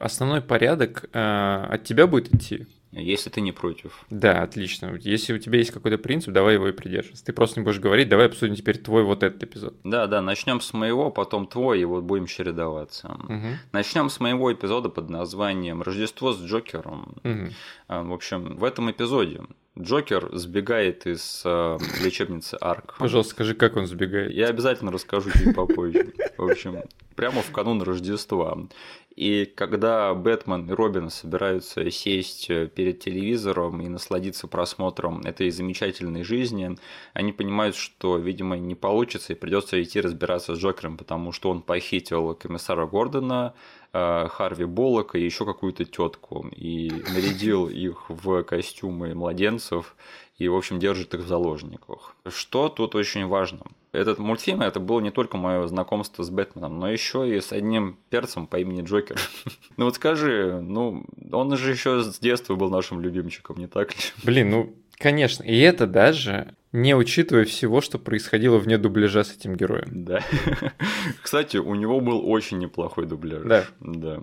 Основной порядок э, от тебя будет идти. Если ты не против. Да, отлично. Если у тебя есть какой-то принцип, давай его и придерживаться. Ты просто не будешь говорить, давай обсудим теперь твой вот этот эпизод. Да, да, начнем с моего, потом твой, и вот будем чередоваться. Мгм. Начнем с моего эпизода под названием Рождество с Джокером. А, В общем, в этом эпизоде Джокер сбегает из э, лечебницы Арк. Пожалуйста, скажи, как он сбегает. Я обязательно расскажу чуть попозже. В общем, прямо в канун Рождества. И когда Бэтмен и Робин собираются сесть э, перед телевизором и насладиться просмотром этой замечательной жизни, они понимают, что, видимо, не получится и придется идти разбираться с Джокером, потому что он похитил комиссара Гордона, э, Харви Боллока и еще какую-то тетку и нарядил их в костюмы младенцев и, в общем, держит их в заложниках. Что тут очень важно? Этот мультфильм это было не только мое знакомство с Бэтменом, но еще и с одним перцем по имени Джокер. Ну вот скажи, ну он же еще с детства был нашим любимчиком, не так ли? Блин, ну, конечно. И это даже не учитывая всего, что происходило вне дубляжа с этим героем. Да. Кстати, у него был очень неплохой дубляж. Да. Да.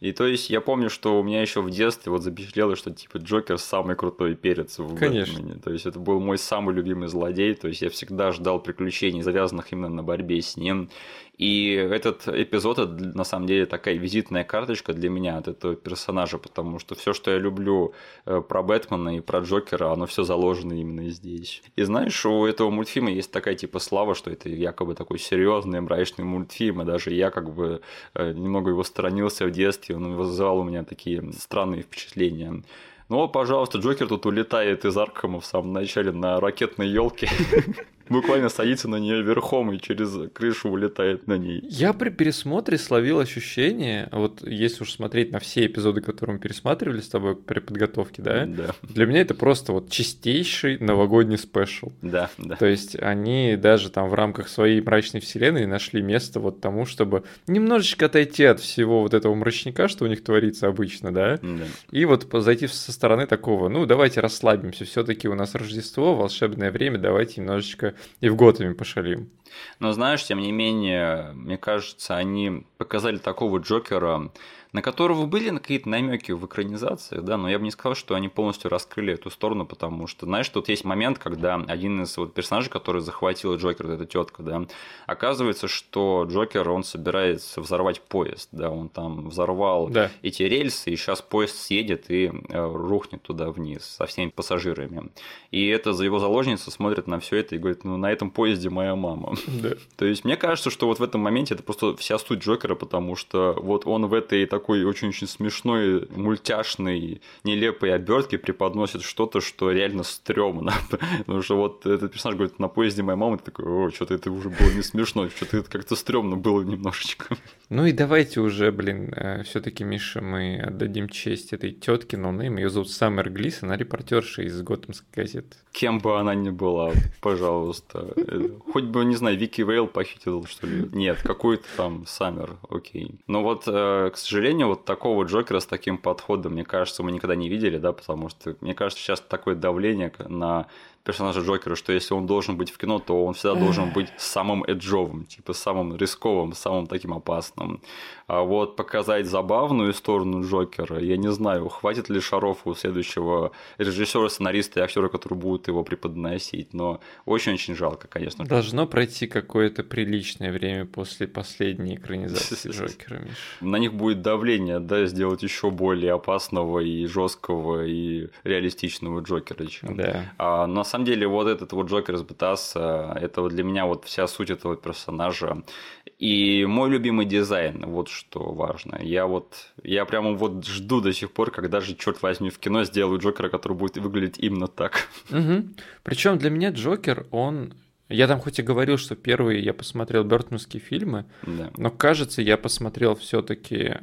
И то есть я помню, что у меня еще в детстве вот запечатлелось, что типа Джокер самый крутой перец в Конечно. Бэтмене. То есть это был мой самый любимый злодей. То есть я всегда ждал приключений, завязанных именно на борьбе с ним. И этот эпизод, это на самом деле такая визитная карточка для меня от этого персонажа, потому что все, что я люблю э, про Бэтмена и про Джокера, оно все заложено именно здесь. И знаешь, у этого мультфильма есть такая типа слава, что это якобы такой серьезный, мрачный мультфильм, и даже я как бы э, немного его сторонился в детстве, он вызывал у меня такие странные впечатления. Ну, пожалуйста, Джокер тут улетает из Аркхема в самом начале на ракетной елке. буквально садится на нее верхом и через крышу улетает на ней. Я при пересмотре словил ощущение, вот если уж смотреть на все эпизоды, которые мы пересматривали с тобой при подготовке, да, Да, для меня это просто вот чистейший новогодний спешл. да, да. То есть они даже там в рамках своей мрачной вселенной нашли место вот тому, чтобы немножечко отойти от всего вот этого мрачника, что у них творится обычно, да, Да. и вот зайти со стороны такого, ну давайте расслабимся, все-таки у нас Рождество, волшебное время, давайте немножечко и в Готэме пошалим. Но знаешь, тем не менее, мне кажется, они показали такого Джокера, на которого были какие-то намеки в экранизациях, да, но я бы не сказал, что они полностью раскрыли эту сторону, потому что, знаешь, тут есть момент, когда один из вот персонажей, который захватил Джокера, эта тетка, да, оказывается, что Джокер, он собирается взорвать поезд, да, он там взорвал Да. эти рельсы, и сейчас поезд съедет и э, рухнет туда вниз со всеми пассажирами. И это за его заложница смотрит на все это и говорит, ну на этом поезде моя мама. Да. То есть мне кажется, что вот в этом моменте это просто вся суть Джокера, потому что вот он в этой такой очень-очень смешной, мультяшной, нелепой обертке преподносит что-то, что реально стрёмно. Потому что вот этот персонаж говорит, на поезде моя мама, ты такой, о, что-то это уже было не смешно, что-то это как-то стрёмно было немножечко. Ну и давайте уже, блин, все-таки, Миша, мы отдадим честь этой тетке, но ее зовут Саммер Глис, она репортерша из Готэмской газеты. Кем бы она ни была, пожалуйста. Э, Хоть бы, не знаю, Вики Вейл похитил, что ли. Нет, какой-то там Саммер, окей. Но вот, э, к сожалению, вот такого Джокера с таким подходом, мне кажется, мы никогда не видели, да, потому что, мне кажется, сейчас такое давление на персонажа Джокера, что если он должен быть в кино, то он всегда должен быть самым эджовым, типа самым рисковым, самым таким опасным. А вот показать забавную сторону Джокера, я не знаю, хватит ли шаров у следующего режиссера, сценариста и актера, который будет его преподносить, но очень-очень жалко, конечно. Должно пройти какое-то приличное время после последней экранизации Джокера, Миша. На них будет давление, да, сделать еще более опасного и жесткого и реалистичного Джокера, чем Да. А, на самом деле, вот этот вот Джокер из Бетаса, это вот для меня вот вся суть этого персонажа. И мой любимый дизайн, вот что важно. Я вот, я прямо вот жду до сих пор, когда же, черт возьми, в кино сделают Джокера, который будет выглядеть именно так. Причем для меня Джокер, он... Я там хоть и говорил, что первые я посмотрел Бертонские фильмы, Да. но кажется, я посмотрел все-таки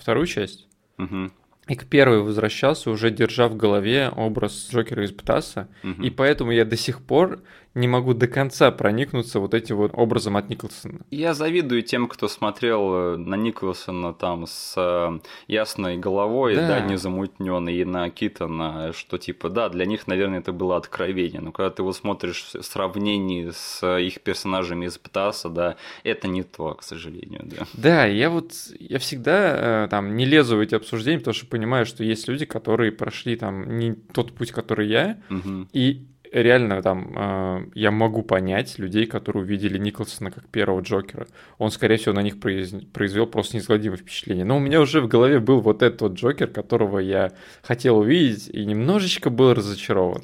вторую часть. Мгм. И к первой возвращался, уже держа в голове образ Джокера из Бтаса. Мгм. И поэтому я до сих пор не могу до конца проникнуться вот этим вот образом от Николсона. Я завидую тем, кто смотрел э, на Николсона там с э, ясной головой, Да. да, незамутненной, и на Китона, что типа, да, для них, наверное, это было откровение. Но когда ты вот смотришь в сравнении с их персонажами из Птаса, да, это не то, к сожалению, да. Да, я вот, я всегда э, там не лезу в эти обсуждения, потому что понимаю, что есть люди, которые прошли там не тот путь, который я, Мгм. и реально там э, я могу понять людей, которые увидели Николсона как первого Джокера. Он, скорее всего, на них произ- произвел просто неизгладимое впечатление. Но у меня уже в голове был вот этот вот Джокер, которого я хотел увидеть, и немножечко был разочарован.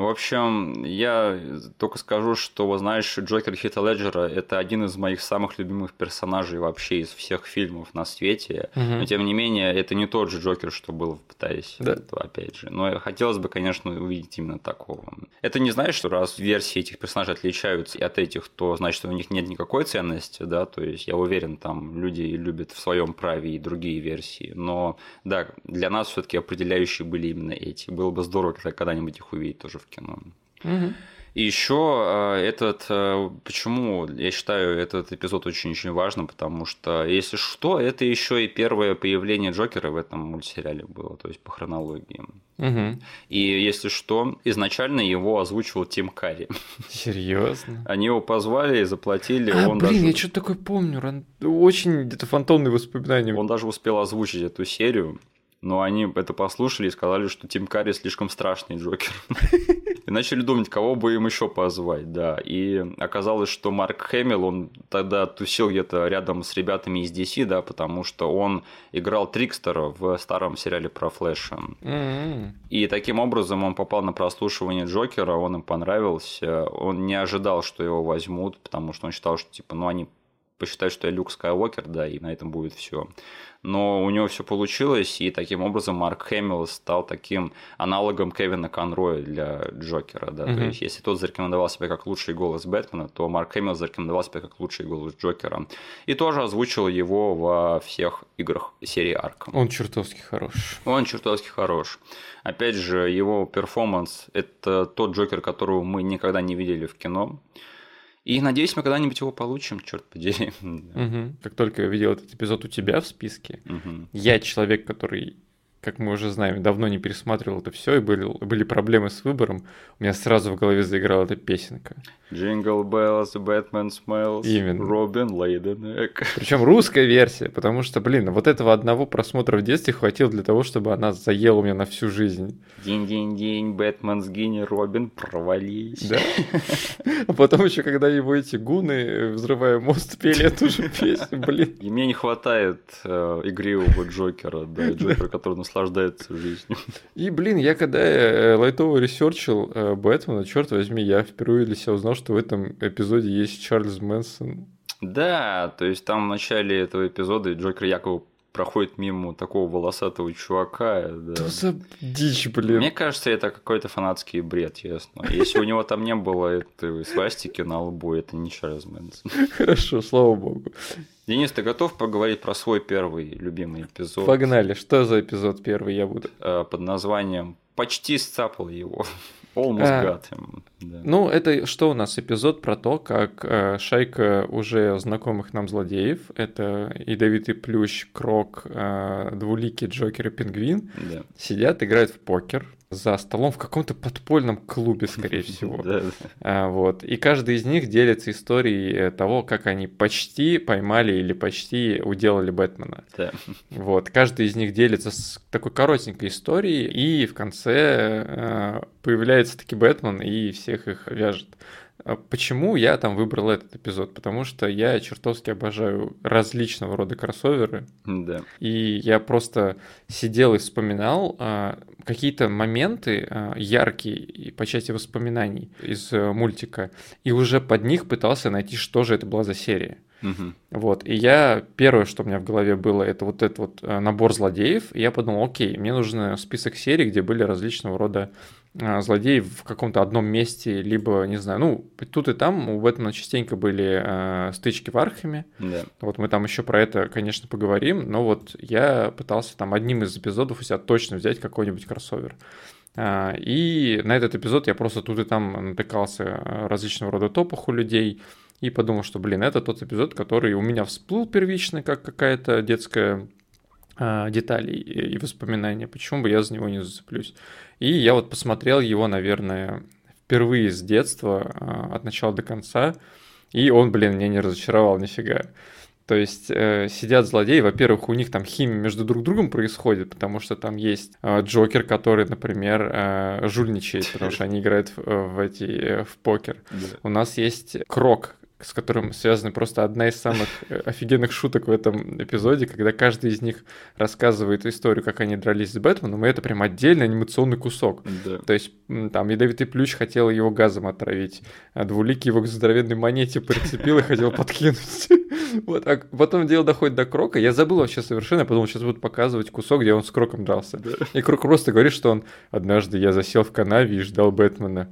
В общем, я только скажу, что, вот знаешь, Джокер Хита Леджера – это один из моих самых любимых персонажей вообще из всех фильмов на свете. Мгм. Но, тем не менее, это не тот же Джокер, что был в Птасе. Да. Это, опять же. Но хотелось бы, конечно, увидеть именно такого. Это не значит, что раз версии этих персонажей отличаются от этих, то значит, что у них нет никакой ценности, да, то есть я уверен, там люди любят в своем праве и другие версии. Но, да, для нас все-таки определяющие были именно эти. Было бы здорово когда- когда-нибудь их увидеть тоже в кино. Мгм. И еще этот, э, почему я считаю этот эпизод очень-очень важным, потому что, если что, это еще и первое появление Джокера в этом мультсериале было, то есть по хронологии. Мгм. И если что, изначально его озвучивал Тим Карри. Серьезно? Они его позвали и заплатили, А, он, блин, даже, я что-то такое помню. Очень где-то фантомные воспоминания. он даже успел озвучить эту серию. Но они это послушали и сказали, что Тим Карри слишком страшный Джокер. И начали думать, кого бы им еще позвать, да. И оказалось, что Марк Хэмилл, он тогда тусил где-то рядом с ребятами из DC, да, потому что он играл Трикстера в старом сериале про Флэша. М-м. И таким образом он попал на прослушивание Джокера, он им понравился. Он не ожидал, что его возьмут, потому что он считал, что типа, ну они посчитают, что я Люк Скайуокер, да, и на этом будет все. Но у него все получилось, и таким образом Марк Хэмилл стал таким аналогом Кевина Конроя для Джокера, да. Мгм. То есть, если тот зарекомендовал себя как лучший голос Бэтмена, то Марк Хэмилл зарекомендовал себя как лучший голос Джокера. И тоже озвучил его во всех играх серии Арком. Он чертовски хорош. Он чертовски хорош. Опять же, его перформанс – это тот Джокер, которого мы никогда не видели в кино. И надеюсь, мы когда-нибудь его получим, черт подери. Мгм. Как только я видел этот эпизод у тебя в списке, Мгм. я человек, который, как мы уже знаем, давно не пересматривал это все, и были, были проблемы с выбором, у меня сразу в голове заиграла эта песенка. Jingle bells, Batman Именно. Robin laid an egg. Причем русская версия, потому что, блин, вот этого одного просмотра в детстве хватило для того, чтобы она заела у меня на всю жизнь. День-день-день, Бэтмен сгини, Робин, провались. Да? А потом еще, когда его эти гуны, э, взрывая мост, пели эту же песню, блин. И мне не хватает э, игривого Джокера, да, Джокера, который наслаждается жизнью. И, блин, я когда э, лайтово ресерчил э, Бэтмена, черт возьми, я впервые для себя узнал, что в этом эпизоде есть Чарльз Мэнсон. Да, то есть там в начале этого эпизода Джокер якобы проходит мимо такого волосатого чувака. Да. Что за дичь, блин? Мне кажется, это какой-то фанатский бред, ясно. Если у него там не было этой свастики на лбу, это не Чарльз Мэнсон. Хорошо, слава богу. Денис, ты готов поговорить про свой первый любимый эпизод? Погнали, что за эпизод первый я буду? Э, Под названием «Почти сцапал его». Almost А. got him. Да. Ну, это что у нас? Эпизод про то, как э, шайка уже знакомых нам злодеев, это Ядовитый Плющ, Крок, э, Двуликий Джокер и Пингвин, Да. сидят, играют в покер за столом в каком-то подпольном клубе, скорее всего. А, Вот. И каждый из них делится историей э, того, как они почти поймали или почти уделали Бэтмена. Вот. Каждый из них делится с такой коротенькой историей, и в конце э, появляется таки Бэтмен и всех их вяжет. А Почему я там выбрал этот эпизод? Потому что я чертовски обожаю различного рода кроссоверы, Да. и я просто сидел и вспоминал а, какие-то моменты а, яркие и по части воспоминаний из э, мультика, и уже под них пытался найти, что же это была за серия. Мгм. Вот, и я, первое, что у меня в голове было, это вот этот вот э, набор злодеев, и я подумал, окей, мне нужен список серий, где были различного рода а, злодеи в каком-то одном месте, либо, не знаю, ну, тут и там у Бэтмена частенько были э, стычки в Архаме, Да. вот мы там еще про это, конечно, поговорим, но вот я пытался там одним из эпизодов у себя точно взять какой-нибудь кроссовер. А, И на этот эпизод я просто тут и там натыкался э, различного рода топах у людей и подумал, что, блин, это тот эпизод, который у меня всплыл первично, как какая-то детская деталь и и воспоминания. Почему бы я за него не зацеплюсь? И я вот посмотрел его, наверное, впервые с детства, а, от начала до конца, и он, блин, меня не разочаровал нифига. То есть э, сидят злодеи, во-первых, у них там химия между друг другом происходит, потому что там есть э, Джокер, который, например, э, жульничает, потому что они играют в, в эти э, в покер. Да. У нас есть Крок, с которым связана просто одна из самых э, офигенных шуток в этом эпизоде, когда каждый из них рассказывает историю, как они дрались с Бэтменом, и это прям отдельный анимационный кусок. Да. То есть там ядовитый плющ хотел его газом отравить, а двуликий его к здоровенной монете прицепил и хотел подкинуть. Вот, а потом дело доходит до Крока. Я забыл вообще совершенно, я подумал, сейчас будут показывать кусок, где он с Кроком дрался. Да. И Крок просто говорит, что он однажды я засел в канаве и ждал Бэтмена.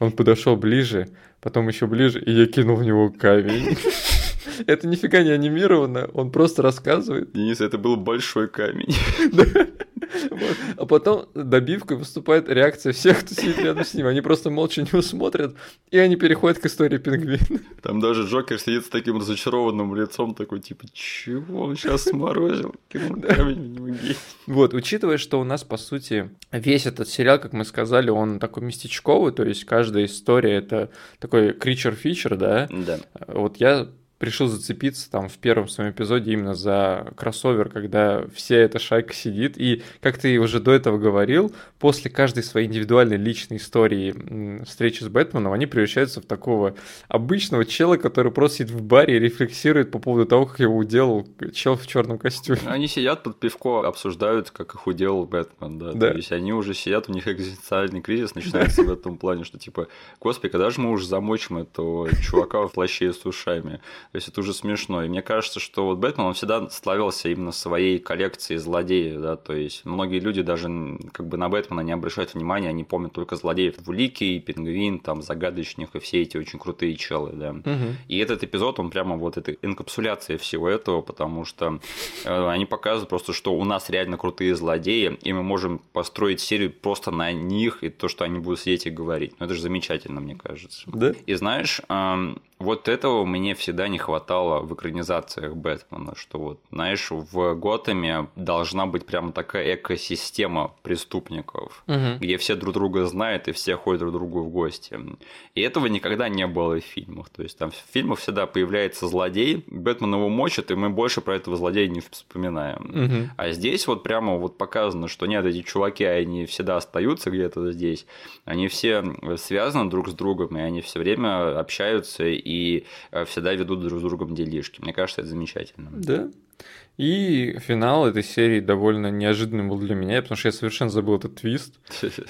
Он подошел ближе, потом еще ближе, и я кинул в него камень. Это нифига не анимировано, он просто рассказывает. Денис, это был большой камень. А потом добивкой выступает реакция всех, кто сидит рядом с ним. Они просто молча него смотрят, и они переходят к истории пингвина. Там даже Джокер сидит с таким разочарованным лицом, такой типа, чего он сейчас сморозил? Вот, учитывая, что у нас, по сути, весь этот сериал, как мы сказали, он такой местечковый, то есть каждая история — это такой feature, да, Да. Вот я решил зацепиться там в первом своем эпизоде именно за кроссовер, когда вся эта шайка сидит. И, как ты уже до этого говорил, после каждой своей индивидуальной личной истории встречи с Бэтменом, они превращаются в такого обычного чела, который просто сидит в баре и рефлексирует по поводу того, как его уделал чел в черном костюме. Они сидят под пивко, обсуждают, как их уделал Бэтмен, да. да. То есть они уже сидят, у них экзистенциальный кризис начинается в этом плане, что типа, господи, когда же мы уже замочим этого чувака в плаще с ушами? То есть это уже смешно. И мне кажется, что вот Бэтмен, он всегда славился именно своей коллекцией злодеев, да, то есть многие люди даже как бы на Бэтмена не обращают внимания, они помнят только злодеев Двуликий, Пингвин, там, Загадочник и все эти очень крутые челы, да. Угу. И этот эпизод, он прямо вот эта инкапсуляция всего этого, потому что э, они показывают просто, что у нас реально крутые злодеи, и мы можем построить серию просто на них, и то, что они будут сидеть и говорить. Ну, это же замечательно, мне кажется. Да. И знаешь, вот этого мне всегда не хватало в экранизациях Бэтмена, что вот, знаешь, в Готэме должна быть прямо такая экосистема преступников, угу. где все друг друга знают и все ходят друг к другу в гости. И этого никогда не было в фильмах. То есть там в фильмах всегда появляется злодей, Бэтмен его мочит, и мы больше про этого злодея не вспоминаем. Угу. А здесь вот прямо вот показано, что нет, эти чуваки, они всегда остаются где-то здесь, они все связаны друг с другом, и они все время общаются и э, всегда ведут друг с другом делишки. Мне кажется, это замечательно. Да. И финал этой серии довольно неожиданным был для меня, потому что я совершенно забыл этот твист.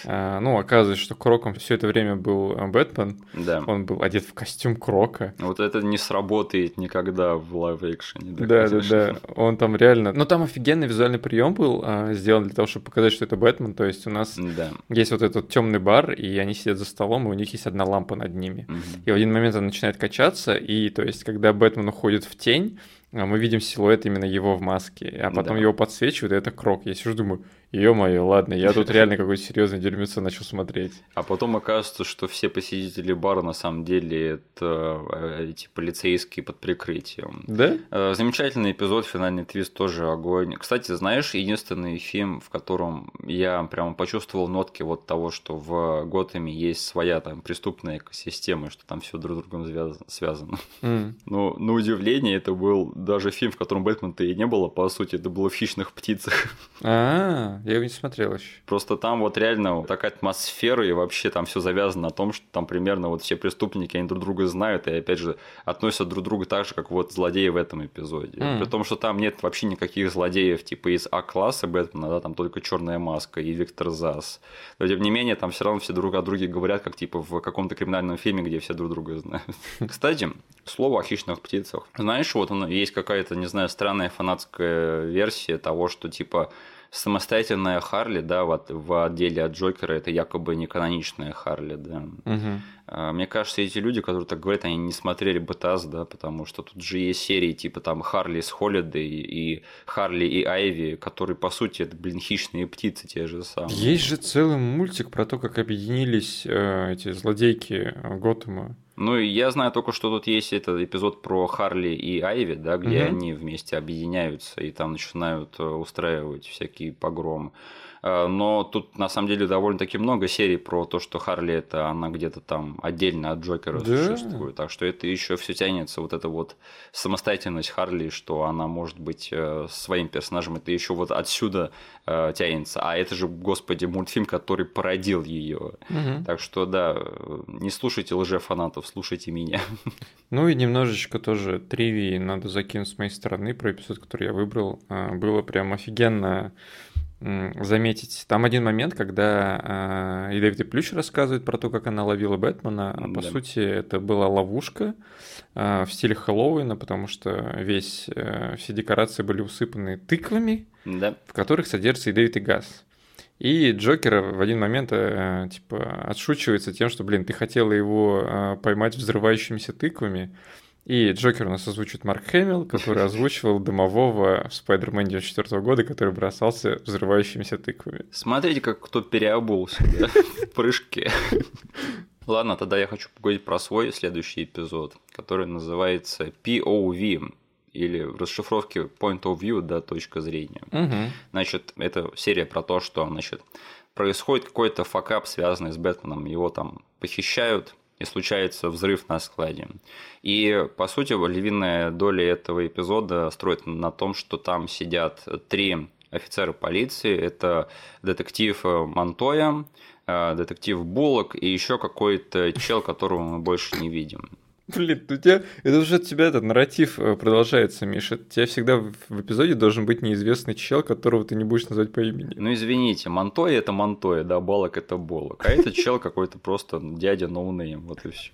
А, ну, оказывается, что Кроком все это время был э, Бэтмен. Да. Он был одет в костюм Крока. Вот это не сработает никогда в лайв-экшене. Да, да, да. Он там реально... Ну, там офигенный визуальный прием был а, сделан для того, чтобы показать, что это Бэтмен. То есть у нас да. есть вот этот темный бар, и они сидят за столом, и у них есть одна лампа над ними. Угу. И в один момент она начинает качаться, и то есть, когда Бэтмен уходит в тень, мы видим силуэт именно его в маске, а потом Да. его подсвечивают, и это крок. Я сижу, думаю, ё-моё, ладно, я тут реально какое-то серьезное дерьмецо начал смотреть. А потом оказывается, что все посетители бара на самом деле это э, эти полицейские под прикрытием. Да? Э, Замечательный эпизод, финальный твист тоже огонь. Кстати, знаешь, единственный фильм, в котором я прямо почувствовал нотки вот того, что в Готэме есть своя там преступная экосистема, что там все друг с другом связано-. М. Но на удивление это был даже фильм, в котором Бэтмена-то и не было, по сути, это было в «Хищных птицах». Я его не смотрел еще. Просто там вот реально такая атмосфера, и вообще там все завязано на том, что там примерно вот все преступники, они друг друга знают, и опять же относят друг к другу так же, как вот злодеи в этом эпизоде. Мгм. При том, что там нет вообще никаких злодеев типа из А-класса Бэтмена, да, там только Черная маска и Виктор Зас. Но тем не менее, там все равно все друг о друге говорят, как типа в каком-то криминальном фильме, где все друг друга знают. Кстати, слово о хищных птицах. Знаешь, вот есть какая-то, не знаю, странная фанатская версия того, что типа самостоятельная Харли, да, вот в отделе от Джокера это якобы не каноничная Харли, да. Мгм. А, Мне кажется, эти люди, которые так говорят, они не смотрели БТАС, да, потому что тут же есть серии типа там Харли с Холидей и Харли и Айви, которые, по сути, это, блин, хищные птицы те же самые. Есть же целый мультик про то, как объединились э, эти злодейки э, Готэма. Ну, я знаю только, что тут есть этот эпизод про Харли и Айви, да, где Мгм. они вместе объединяются и там начинают э, устраивать всякие погромы. Э, Но тут на самом деле довольно-таки много серий про то, что Харли это она где-то там отдельно от Джокера Да. существует. Так что это еще все тянется, вот эта вот самостоятельность Харли, что она может быть э, своим персонажем, это еще вот отсюда э, тянется. А это же, господи, мультфильм, который породил ее. Мгм. Так что да, не слушайте лже-фанатов, слушайте меня. Ну и немножечко тоже тривии надо закинуть с моей стороны про эпизод, который я выбрал. А, Было прям офигенно заметить. Там один момент, когда а, и Дэвид Плющ рассказывает про то, как она ловила Бэтмена, а по Да. сути это была ловушка а, в стиле Хэллоуина, потому что весь, э, все декорации были усыпаны тыквами, Да. в которых содержится ядовитый газ. И Джокер в один момент э, типа отшучивается тем, что, блин, ты хотела его э, поймать взрывающимися тыквами. И Джокер у нас озвучивает Марк Хэмилл, который озвучивал домового в Спайдермене 94 года, который бросался взрывающимися тыквами. Смотрите, как кто переобулся, да, в прыжке. Ладно, тогда я хочу поговорить про свой следующий эпизод, который называется POV, или в расшифровке Point of View, да, точка зрения. Мгм. Значит, это серия про то, что, значит, происходит какой-то факап, связанный с Бэтменом. Его там похищают, и случается взрыв на складе. И, по сути, львиная доля этого эпизода строит на том, что там сидят три офицера полиции. Это детектив Монтоя, э, детектив Буллок и еще какой-то чел, которого мы больше не видим. Блин, у тебя, это уже у тебя этот нарратив э, продолжается, Миша. У тебя всегда в эпизоде должен быть неизвестный чел, которого ты не будешь назвать по имени. Ну, извините, Монтоя это Монтоя, да, Буллок это Буллок. А этот чел какой-то просто дядя no name, вот и все.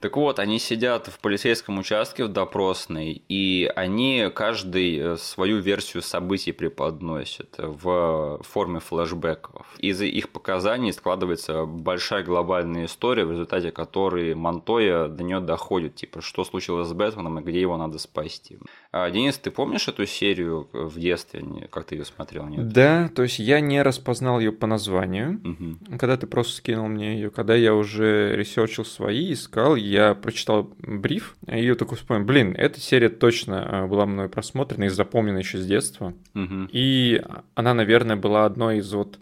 Так вот, они сидят в полицейском участке в допросной, и они каждый э, свою версию событий преподносят в форме флэшбэков. Из их показаний складывается большая глобальная история, в результате которой Монтоя до нее доходит, типа, что случилось с Бэтменом и где его надо спасти. А, Денис, ты помнишь эту серию в детстве, как ты ее смотрел? Нет? Да, то есть я не распознал ее по названию, угу. когда ты просто скинул мне ее, когда я уже ресерчил свои, искал, я прочитал бриф, и такой вспомнил, блин, эта серия точно а, была мной просмотрена и запомнена еще с детства. Угу. И она, наверное, была одной из вот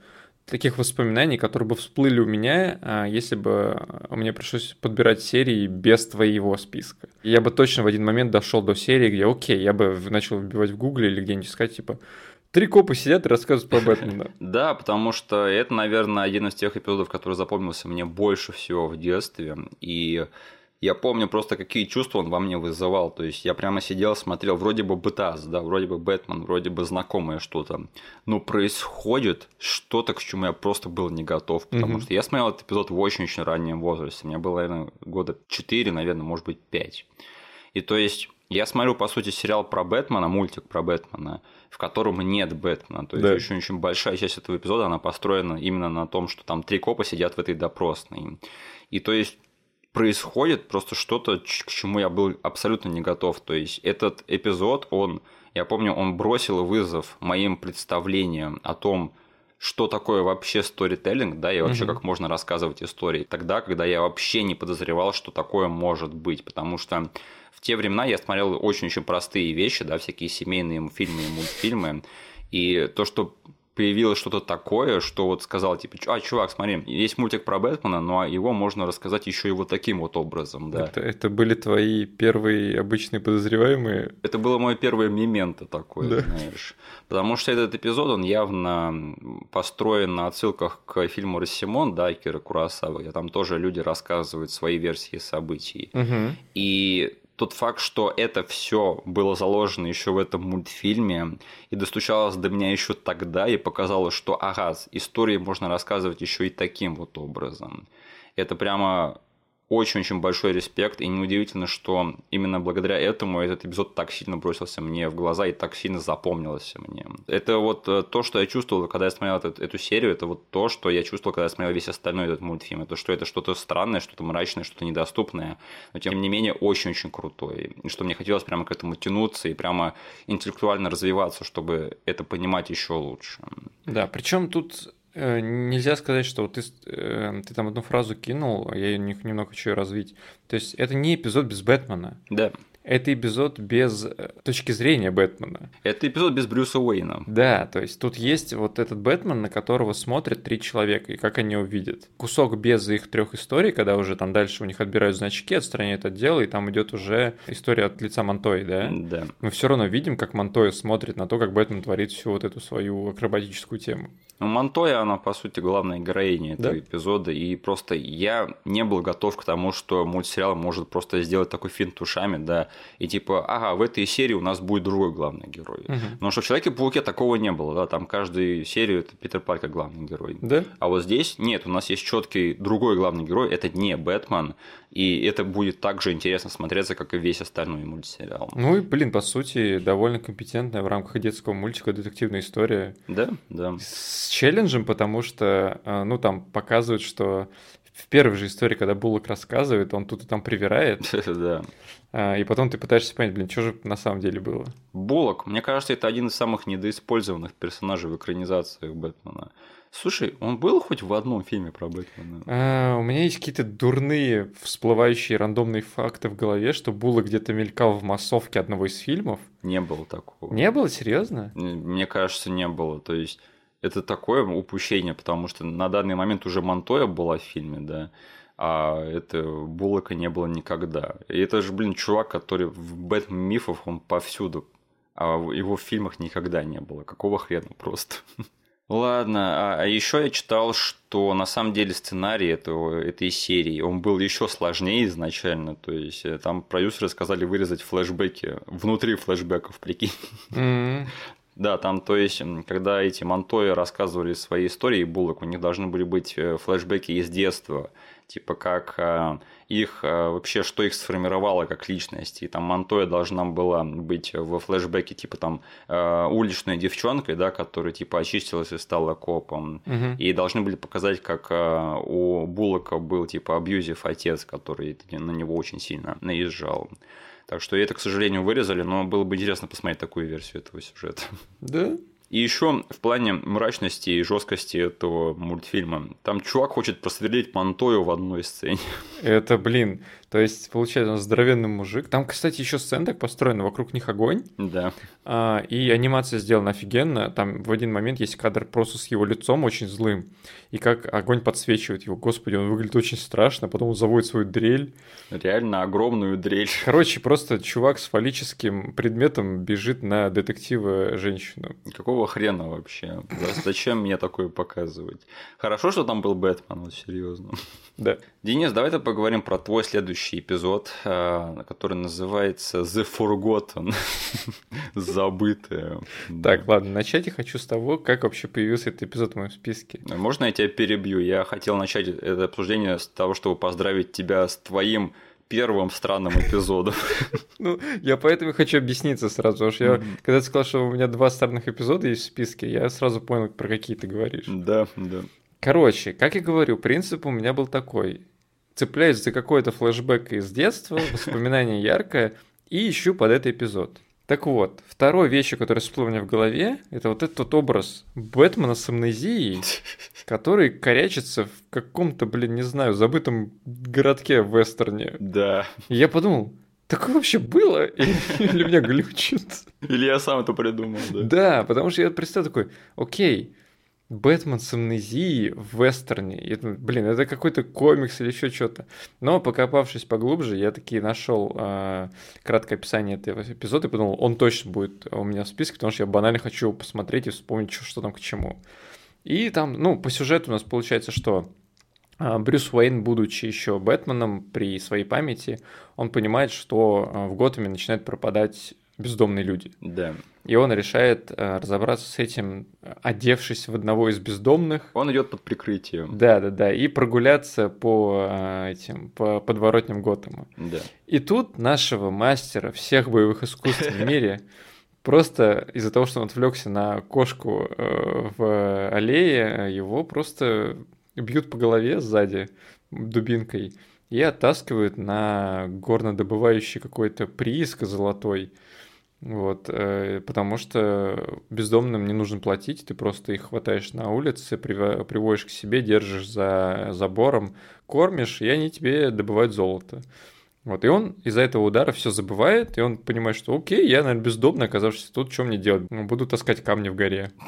таких воспоминаний, которые бы всплыли у меня, а, если бы мне пришлось подбирать серии без твоего списка. Я бы точно в один момент дошел до серии, где, окей, я бы начал вбивать в гугле или где-нибудь искать, типа, Три копа сидят и рассказывают про Бэтмена. Да, потому что это, наверное, один из тех эпизодов, который запомнился мне больше всего в детстве. И я помню просто, какие чувства он во мне вызывал. То есть я прямо сидел, смотрел, вроде бы Бетаз, да, вроде бы Бэтмен, вроде бы знакомое что-то. Но происходит что-то, к чему я просто был не готов. Потому mm-hmm. что я смотрел этот эпизод в очень-очень раннем возрасте. Мне было, наверное, года 4, наверное, может быть, 5. И то есть я смотрю, по сути, сериал про Бэтмена, мультик про Бэтмена, в котором нет Бэтмена. То есть да. очень, очень большая часть этого эпизода, она построена именно на том, что там три копа сидят в этой допросной. И то есть происходит просто что-то, к чему я был абсолютно не готов. То есть этот эпизод, он, я помню, он бросил вызов моим представлениям о том, что такое вообще сторителлинг, да, и вообще угу. как можно рассказывать истории. Тогда, когда я вообще не подозревал, что такое может быть, потому что в те времена я смотрел очень-очень простые вещи, да, всякие семейные фильмы и мультфильмы, и то, что появилось что-то такое, что вот сказал, типа, а, чувак, смотри, есть мультик про Бэтмена, но его можно рассказать еще и вот таким вот образом, да. Это, это были твои первые обычные подозреваемые? Это было мое первое мементо такое, да. знаешь. Потому что этот эпизод, он явно построен на отсылках к фильму «Рассимон», да, Кира Курасава, где там тоже люди рассказывают свои версии событий. Угу. И тот факт, что это все было заложено еще в этом мультфильме и достучалось до меня еще тогда и показало, что ага, истории можно рассказывать еще и таким вот образом. Это прямо очень-очень большой респект, и неудивительно, что именно благодаря этому этот эпизод так сильно бросился мне в глаза и так сильно запомнился мне. Это вот э, то, что я чувствовал, когда я смотрел эту, эту серию, это вот то, что я чувствовал, когда я смотрел весь остальной этот мультфильм. Это что это что-то странное, что-то мрачное, что-то недоступное, но тем не менее очень-очень крутой. И что мне хотелось прямо к этому тянуться и прямо интеллектуально развиваться, чтобы это понимать еще лучше. Да, причем тут нельзя сказать, что ты, э, ты там одну фразу кинул, а я ее немного хочу развить. То есть это не эпизод без Бэтмена. Да. Это эпизод без э, точки зрения Бэтмена. Это эпизод без Брюса Уэйна. Да, то есть тут есть вот этот Бэтмен, на которого смотрят три человека, и как они его видят. Кусок без их трех историй, когда уже там дальше у них отбирают значки, отстраняют от дела, и там идет уже история от лица Монтои, да? Да. Мы все равно видим, как Монтоя смотрит на то, как Бэтмен творит всю вот эту свою акробатическую тему. Ну, Монтоя, она, по сути, главная героиня этого да? эпизода, и просто я не был готов к тому, что мультсериал может просто сделать такой финт ушами, да, и типа, ага, в этой серии у нас будет другой главный герой. Угу. Потому что в Человеке-пауке такого не было, да, там каждую серию это Питер Паркер главный герой. Да? А вот здесь нет, у нас есть четкий другой главный герой, это не Бэтмен, и это будет так же интересно смотреться, как и весь остальной мультсериал. Ну и, блин, по сути, довольно компетентная в рамках детского мультика детективная история. Да, да. С челленджем, потому что, э, ну, там показывают, что в первой же истории, когда Буллок рассказывает, он тут и там привирает. Да. А, и потом ты пытаешься понять, блин, что же на самом деле было. Буллок, мне кажется, это один из самых недоиспользованных персонажей в экранизациях Бэтмена. Слушай, он был хоть в одном фильме про Бэтмена? А, у меня есть какие-то дурные всплывающие рандомные факты в голове, что Буллок где-то мелькал в массовке одного из фильмов. Не было такого. Не было, серьезно? Мне кажется, не было. То есть это такое упущение, потому что на данный момент уже Монтоя была в фильме, да. а это Буллока не было никогда. И это же, блин, чувак, который в Бэтмен мифов, он повсюду, а в его фильмах никогда не было. Какого хрена просто? Ладно, а, а еще я читал, что на самом деле сценарий этого, этой серии, он был еще сложнее изначально, то есть э, там продюсеры сказали вырезать флешбеки внутри флешбеков, прикинь. Mm-hmm. Да, там, то есть, когда эти Монтои рассказывали свои истории Буллок, у них должны были быть э, флешбеки из детства, типа как э, их э, вообще, что их сформировало как личность. И там Монтоя должна была быть в флешбеке, типа там уличной девчонкой, да, которая типа очистилась и стала копом. Угу. И должны были показать, как у Буллока был типа абьюзив отец, который на него очень сильно наезжал. Так что это, к сожалению, вырезали, но было бы интересно посмотреть такую версию этого сюжета. Да? И еще в плане мрачности и жесткости этого мультфильма. Там чувак хочет просверлить Монтою в одной сцене. Это, блин, то есть, получается, он здоровенный мужик. Там, кстати, еще сцена так построена, вокруг них огонь. Да. А, и анимация сделана офигенно. Там в один момент есть кадр просто с его лицом очень злым. И как огонь подсвечивает его. Господи, он выглядит очень страшно. Потом он заводит свою дрель. Реально огромную дрель. Короче, просто чувак с фаллическим предметом бежит на детектива женщину. Какого хрена вообще? Зачем мне такое показывать? Хорошо, что там был Бэтмен, вот серьезно. Да. Денис, давай-то поговорим про твой следующий эпизод, э, который называется The Forgotten. Забытое. Так, ладно, начать я хочу с того, как вообще появился этот эпизод в моем списке. Можно я тебя перебью? Я хотел начать это обсуждение с того, чтобы поздравить тебя с твоим первым странным эпизодом. Ну, я поэтому хочу объясниться сразу, потому что я, когда ты сказал, что у меня два странных эпизода есть в списке, я сразу понял, про какие ты говоришь. Да, да. Короче, как я говорю, принцип у меня был такой. Цепляюсь за какой-то флешбэк из детства, воспоминание яркое, и ищу под этот эпизод. Так вот, второй вещь, которая всплыла у меня в голове, это вот этот образ Бэтмена с амнезией, который корячится в каком-то, блин, не знаю, забытом городке в вестерне. Да. И я подумал, такое вообще было? Или меня глючит? Или я сам это придумал, да? Да, потому что я представил такой, окей, Бэтмен с амнезией в вестерне. И, блин, это какой-то комикс или еще что-то. Но покопавшись поглубже, я таки нашел э, краткое описание этого эпизода и подумал, он точно будет у меня в списке, потому что я банально хочу посмотреть и вспомнить, что, что там к чему. И там, ну, по сюжету у нас получается, что а, Брюс Уэйн, будучи еще Бэтменом при своей памяти, он понимает, что а, в Готэме начинают пропадать бездомные люди. Да. И он решает э, разобраться с этим, одевшись в одного из бездомных. Он идет под прикрытием. Да, да, да, и прогуляться по э, этим по подворотням Готэма. Да. И тут нашего мастера всех боевых искусств в мире просто из-за того, что он отвлекся на кошку э, в аллее, его просто бьют по голове сзади дубинкой и оттаскивают на горнодобывающий какой-то прииск золотой. Вот, э, потому что бездомным не нужно платить, ты просто их хватаешь на улице, приводишь к себе, держишь за забором, кормишь, и они тебе добывают золото. Вот, и он из-за этого удара все забывает, и он понимает, что окей, я, наверное, бездомно оказавшись тут, что мне делать? Буду таскать камни в горе.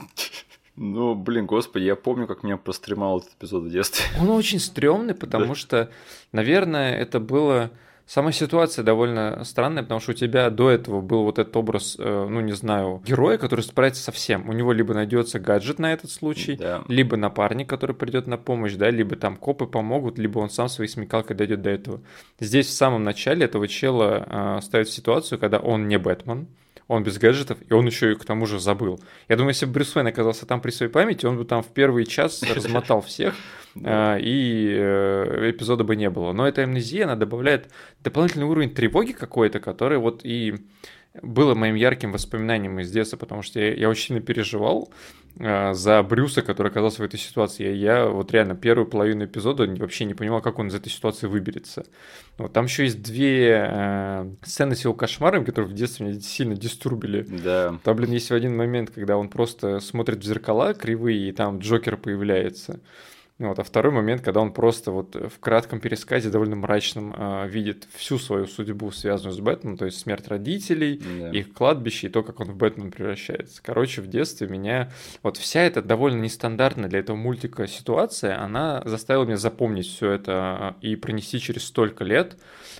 Ну, блин, господи, я помню, как меня простремал этот эпизод в детстве. Он очень стрёмный, потому что, наверное, это было Сама ситуация довольно странная, потому что у тебя до этого был вот этот образ, э, ну не знаю, героя, который справится со всем. У него либо найдется гаджет на этот случай, да. либо напарник, который придет на помощь, да, либо там копы помогут, либо он сам своей смекалкой дойдет до этого. Здесь в самом начале этого чела э, ставит ситуацию, когда он не Бэтмен, он без гаджетов, и он еще и к тому же забыл. Я думаю, если бы Брюс Уэйн оказался там при своей памяти, он бы там в первый час размотал всех, а, и э, эпизода бы не было. Но эта амнезия, она добавляет дополнительный уровень тревоги какой-то, который вот и было моим ярким воспоминанием из детства, потому что я, я очень сильно переживал за Брюса, который оказался в этой ситуации. Я, я вот реально первую половину эпизода вообще не понимал, как он из этой ситуации выберется. Вот, там еще есть две э, сцены с его кошмаром, которые в детстве меня сильно дистурбили. Да. Там, блин, есть один момент, когда он просто смотрит в зеркала кривые, и там Джокер появляется. Ну вот, а второй момент, когда он просто вот в кратком пересказе, довольно мрачном, э, видит всю свою судьбу, связанную с Бэтменом, то есть смерть родителей, да. их кладбище и то, как он в Бэтмен превращается. Короче, в детстве меня... Вот вся эта довольно нестандартная для этого мультика ситуация, она заставила меня запомнить все это а, и пронести через столько лет.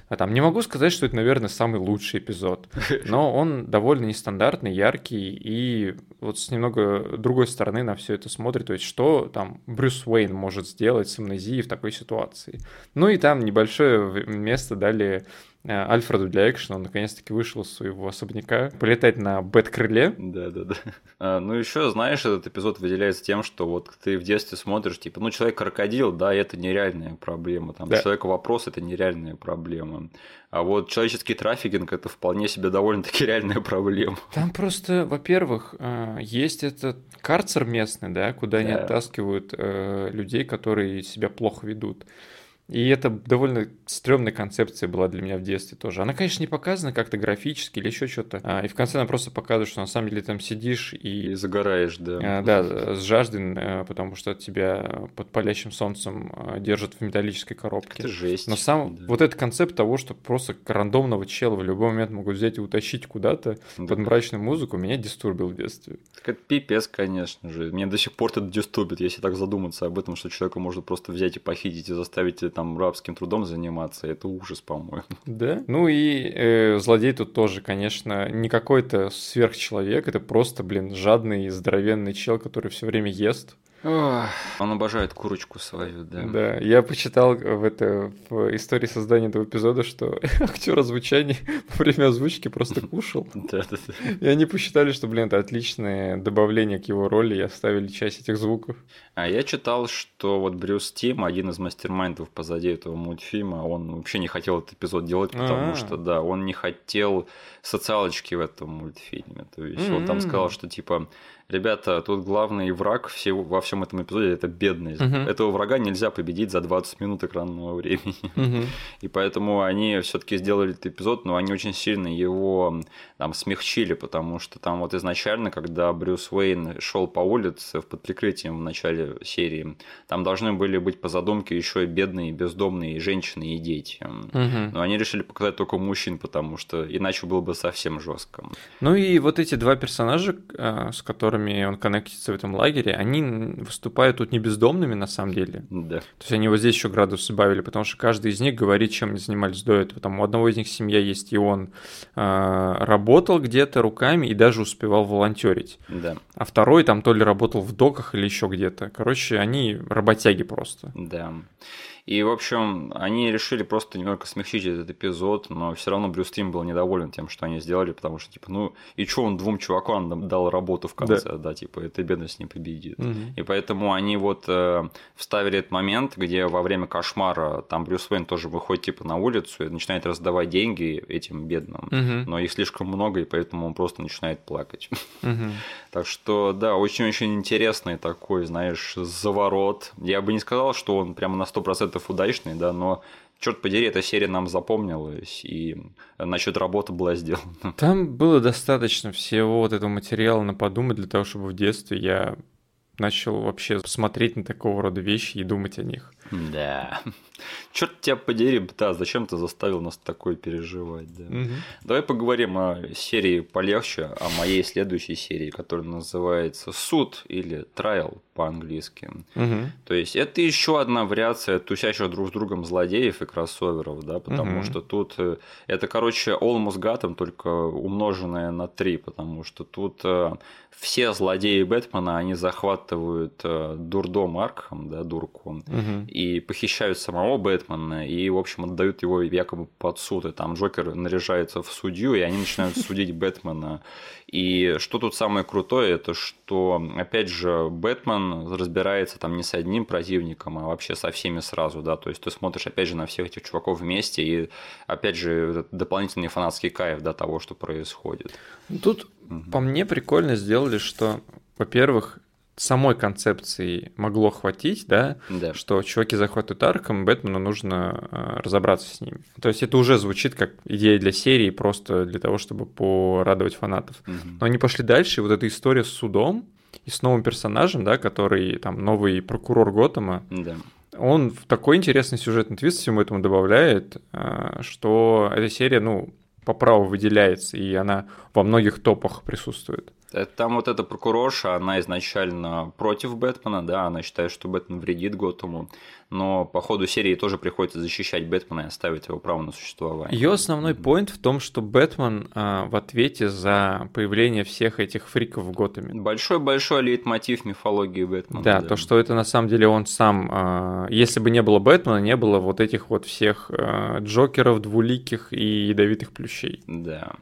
А там не могу сказать, что это, наверное, самый лучший эпизод, но он довольно нестандартный, яркий и вот с немного другой стороны на все это смотрит. То есть, что там Брюс Уэйн может сделать с амнезией в такой ситуации. Ну и там небольшое место дали Альфреду для экшена, он наконец-таки вышел из своего особняка, полетать на бэт-крыле. Да-да-да. А, ну еще, знаешь, этот эпизод выделяется тем, что вот ты в детстве смотришь, типа, ну человек-крокодил, да, это нереальная проблема, там, да. человек-вопрос – это нереальная проблема. А вот человеческий трафикинг это вполне себе довольно-таки реальная проблема. Там просто, во-первых, э, есть этот карцер местный, да, куда да. они оттаскивают э, людей, которые себя плохо ведут. И это довольно стрёмная концепция была для меня в детстве тоже. Она, конечно, не показана как-то графически или еще что-то. А, и в конце она просто показывает, что на самом деле там сидишь и... И загораешь, да. А, да, с жажден, э, потому что тебя под палящим солнцем э, держат в металлической коробке. Это жесть. Но сам да. вот этот концепт того, что просто рандомного чела в любой момент могут взять и утащить куда-то да. под мрачную музыку, меня дистурбил в детстве. Так это пипец, конечно же. Мне до сих пор это дистурбит, если так задуматься об этом, что человека может просто взять и похитить и заставить там рабским трудом заниматься. Это ужас, по-моему. Да. Ну и э, злодей тут тоже, конечно, не какой-то сверхчеловек, это просто, блин, жадный, здоровенный чел, который все время ест. Ох, он обожает курочку свою, да. Да, я почитал в, это, в истории создания этого эпизода, что актер озвучания во время озвучки просто кушал. И они посчитали, что, блин, это отличное добавление к его роли и оставили часть этих звуков. А я читал, что вот Брюс Тим, один из мастер-майндов позади этого мультфильма, он вообще не хотел этот эпизод делать, потому А-а-а. что, да, он не хотел социалочки в этом мультфильме. То есть он там сказал, что типа ребята, тут главный враг всего, во всем этом эпизоде это бедность. Uh-huh. Этого врага нельзя победить за 20 минут экранного времени. Uh-huh. И поэтому они все-таки сделали этот эпизод, но они очень сильно его там смягчили, потому что там вот изначально, когда Брюс Уэйн шел по улице под прикрытием в начале серии, там должны были быть по задумке еще и бедные, бездомные женщины и дети. Uh-huh. Но они решили показать только мужчин, потому что иначе было бы совсем жестко. Ну и вот эти два персонажа, а, с которыми которыми он коннектится в этом лагере, они выступают тут не бездомными на самом деле. Да. То есть они вот здесь еще градус добавили, потому что каждый из них говорит, чем они занимались до этого. Там у одного из них семья есть, и он э, работал где-то руками и даже успевал волонтерить. Да. А второй там то ли работал в доках или еще где-то. Короче, они работяги просто. Да. И, в общем, они решили просто немного смягчить этот эпизод, но все равно Брюс Тим был недоволен тем, что они сделали, потому что, типа, ну, и что он двум чувакам дал работу в конце, да, да типа, эта бедность не победит. Угу. И поэтому они вот э, вставили этот момент, где во время кошмара там Брюс Уэйн тоже выходит, типа, на улицу и начинает раздавать деньги этим бедным, угу. но их слишком много, и поэтому он просто начинает плакать. Угу. Так что, да, очень-очень интересный такой, знаешь, заворот. Я бы не сказал, что он прямо на 100% удачный, да, но черт подери, эта серия нам запомнилась, и насчет работы была сделана. Там было достаточно всего вот этого материала на подумать для того, чтобы в детстве я начал вообще смотреть на такого рода вещи и думать о них. Да. Черт тебя подери, да, зачем ты заставил нас такое переживать, да. Угу. Давай поговорим о серии полегче, о моей следующей серии, которая называется Суд или Trial по-английски. Угу. То есть это еще одна вариация тусящих друг с другом злодеев и кроссоверов, да, потому угу. что тут э, это, короче, Almost Gotham, только умноженное на 3, потому что тут э, все злодеи Бэтмена, они захватывают э, дурдом Аркхам, да, дурку, угу. и похищают самого Бэтмена, и, в общем, отдают его якобы под суд, и там Джокер наряжается в судью, и они начинают судить Бэтмена. И что тут самое крутое, это что, опять же, Бэтмен разбирается там не с одним противником, а вообще со всеми сразу, да, то есть ты смотришь, опять же, на всех этих чуваков вместе, и, опять же, дополнительный фанатский кайф, да, того, что происходит. Тут, угу. по мне, прикольно сделали, что, во-первых, самой концепции могло хватить, да, да. что чуваки захватывают Арком, Бэтмену нужно э, разобраться с ними. То есть это уже звучит как идея для серии, просто для того, чтобы порадовать фанатов. Угу. Но они пошли дальше, и вот эта история с судом, и с новым персонажем, да, который там новый прокурор Готэма. Да. Он в такой интересный сюжетный твист всему этому добавляет, а, что эта серия, ну, по праву выделяется, и она во многих топах присутствует. Там вот эта прокурорша, она изначально против Бэтмена, да, она считает, что Бэтмен вредит Готэму, но по ходу серии тоже приходится защищать Бэтмена и оставить его право на существование. Ее основной поинт в том, что Бэтмен а, в ответе за появление всех этих фриков в Готэме. Большой-большой лейтмотив мифологии Бэтмена. Да, да, то, что это на самом деле он сам... А, если бы не было Бэтмена, не было вот этих вот всех а, Джокеров, двуликих и ядовитых плющей. Да.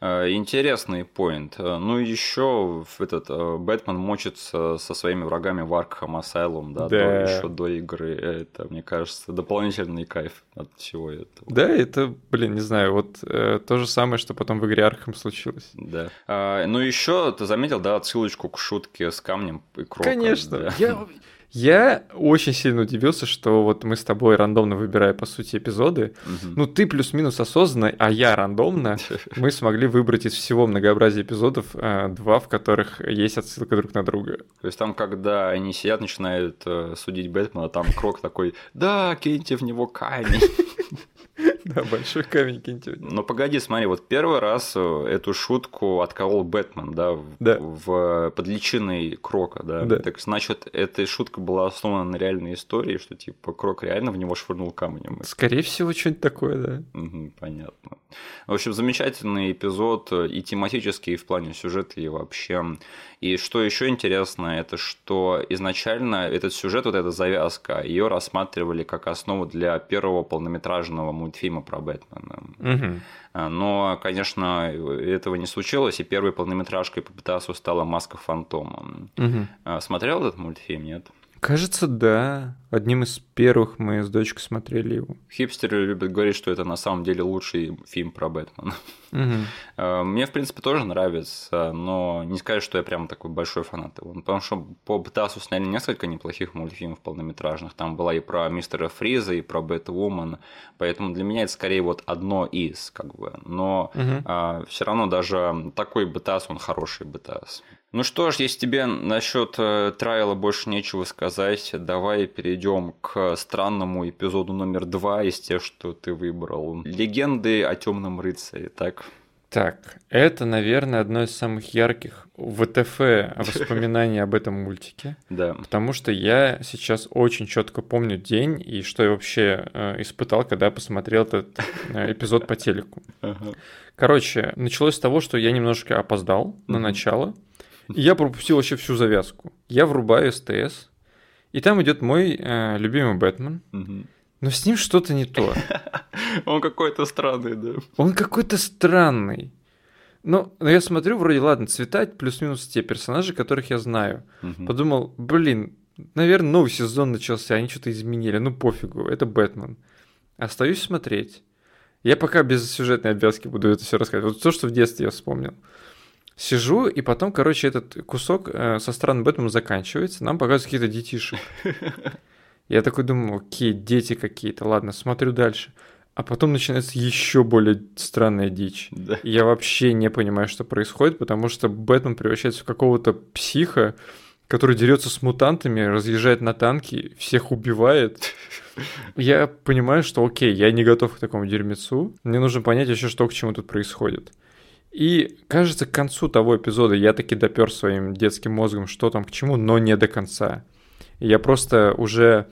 Э, интересный поинт. Э, ну, еще этот э, Бэтмен мочится со своими врагами в Аркхам Асайлум, да, да. До, еще до игры. Это, мне кажется, дополнительный кайф от всего этого. Да, это, блин, не знаю, вот э, то же самое, что потом в игре Аркхам случилось. Да. А, ну, еще ты заметил, да, отсылочку к шутке с камнем и кроком. Конечно. Да. Я я очень сильно удивился, что вот мы с тобой рандомно выбирая, по сути, эпизоды. Угу. Ну, ты плюс-минус осознанно, а я рандомно. Мы смогли выбрать из всего многообразия эпизодов э, два, в которых есть отсылка друг на друга. То есть там, когда они сидят, начинают э, судить Бэтмена, там Крок такой, да, киньте в него камень. Да, большой камень киньте. Но погоди, смотри, вот первый раз э, эту шутку отколол Бэтмен, да, в, да. в под личиной Крока, да? да. Так значит, эта шутка была основана на реальной истории, что типа Крок реально в него швырнул камнем. Скорее всего, что-нибудь такое, да. Угу, понятно. В общем, замечательный эпизод э, и тематический, и в плане сюжета, и вообще. И что еще интересно, это что изначально этот сюжет, вот эта завязка, ее рассматривали как основу для первого полнометражного мультфильма про Бэтмена. Угу. Но, конечно, этого не случилось, и первой полнометражкой по Петасу стала «Маска фантома». Угу. Смотрел этот мультфильм, нет? Кажется, да. Одним из первых мы с дочкой смотрели его. Хипстеры любят говорить, что это на самом деле лучший фильм про Бэтмена. Угу. Мне, в принципе, тоже нравится, но не сказать, что я прям такой большой фанат его. Потому что по Бэтасу сняли несколько неплохих мультфильмов полнометражных. Там была и про Мистера Фриза, и про Бэтвумен. Поэтому для меня это скорее вот одно из, как бы. Но угу. а, все равно даже такой Бэтас, он хороший Бэтас. Ну что ж, если тебе насчет э, трайла больше нечего сказать, давай перейдем к странному эпизоду номер два из тех, что ты выбрал. Легенды о темном рыцаре, так? Так, это, наверное, одно из самых ярких ВТФ воспоминаний об этом мультике. Да. Потому что я сейчас очень четко помню день и что я вообще э, испытал, когда посмотрел этот э, эпизод по телеку. Короче, началось с того, что я немножко опоздал на начало. И я пропустил вообще всю завязку. Я врубаю СТС, и там идет мой э, любимый Бэтмен. Но с ним что-то не то. Он какой-то странный, да. Он какой-то странный. Ну, но я смотрю, вроде, ладно, цвета плюс-минус те персонажи, которых я знаю. Угу. Подумал, блин, наверное, новый сезон начался, они что-то изменили. Ну, пофигу, это Бэтмен. Остаюсь смотреть. Я пока без сюжетной обвязки буду это все рассказывать. Вот то, что в детстве я вспомнил. Сижу, и потом, короче, этот кусок э, со странным Бэтменом заканчивается, нам показывают какие-то детишек. Я такой думаю, окей, дети какие-то, ладно, смотрю дальше. А потом начинается еще более странная дичь. Да. Я вообще не понимаю, что происходит, потому что Бэтмен превращается в какого-то психа, который дерется с мутантами, разъезжает на танки, всех убивает. Я понимаю, что окей, я не готов к такому дерьмецу. Мне нужно понять еще, что к чему тут происходит. И кажется, к концу того эпизода я таки допер своим детским мозгом, что там к чему, но не до конца. я просто уже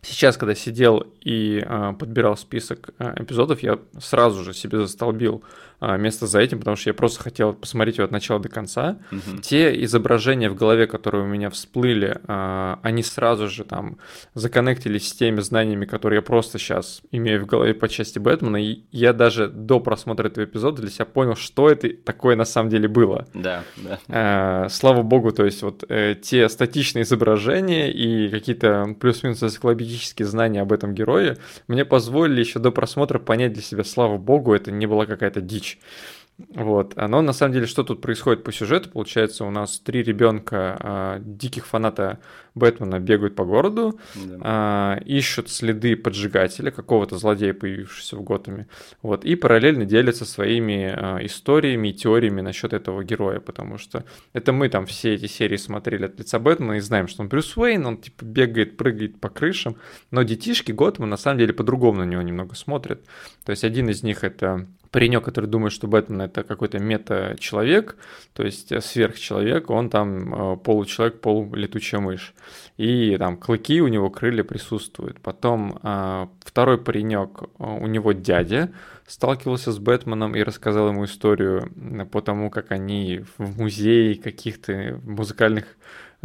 сейчас, когда сидел и э, подбирал список э, эпизодов, я сразу же себе застолбил место за этим, потому что я просто хотел посмотреть его от начала до конца. Угу. Те изображения в голове, которые у меня всплыли, э, они сразу же там законнектились с теми знаниями, которые я просто сейчас имею в голове по части Бэтмена. И я даже до просмотра этого эпизода для себя понял, что это такое на самом деле было. Да, да. Э, слава богу, то есть вот э, те статичные изображения и какие-то плюс-минус энциклопедические знания об этом герое мне позволили еще до просмотра понять для себя, слава богу, это не была какая-то дичь. Вот. Но на самом деле, что тут происходит по сюжету? Получается, у нас три ребенка э, диких фаната Бэтмена бегают по городу, да. э, ищут следы поджигателя, какого-то злодея, появившегося в Готэме. Вот. И параллельно делятся своими э, историями и теориями насчет этого героя, потому что это мы там все эти серии смотрели от лица Бэтмена и знаем, что он Брюс Уэйн, он типа бегает, прыгает по крышам, но детишки Готэма на самом деле по-другому на него немного смотрят. То есть один из них это паренек, который думает, что Бэтмен это какой-то мета-человек, то есть э, сверхчеловек, он там э, получеловек, полулетучая мышь. И там клыки у него, крылья присутствуют. Потом э, второй паренек, у него дядя сталкивался с Бэтменом и рассказал ему историю по тому, как они в музее каких-то музыкальных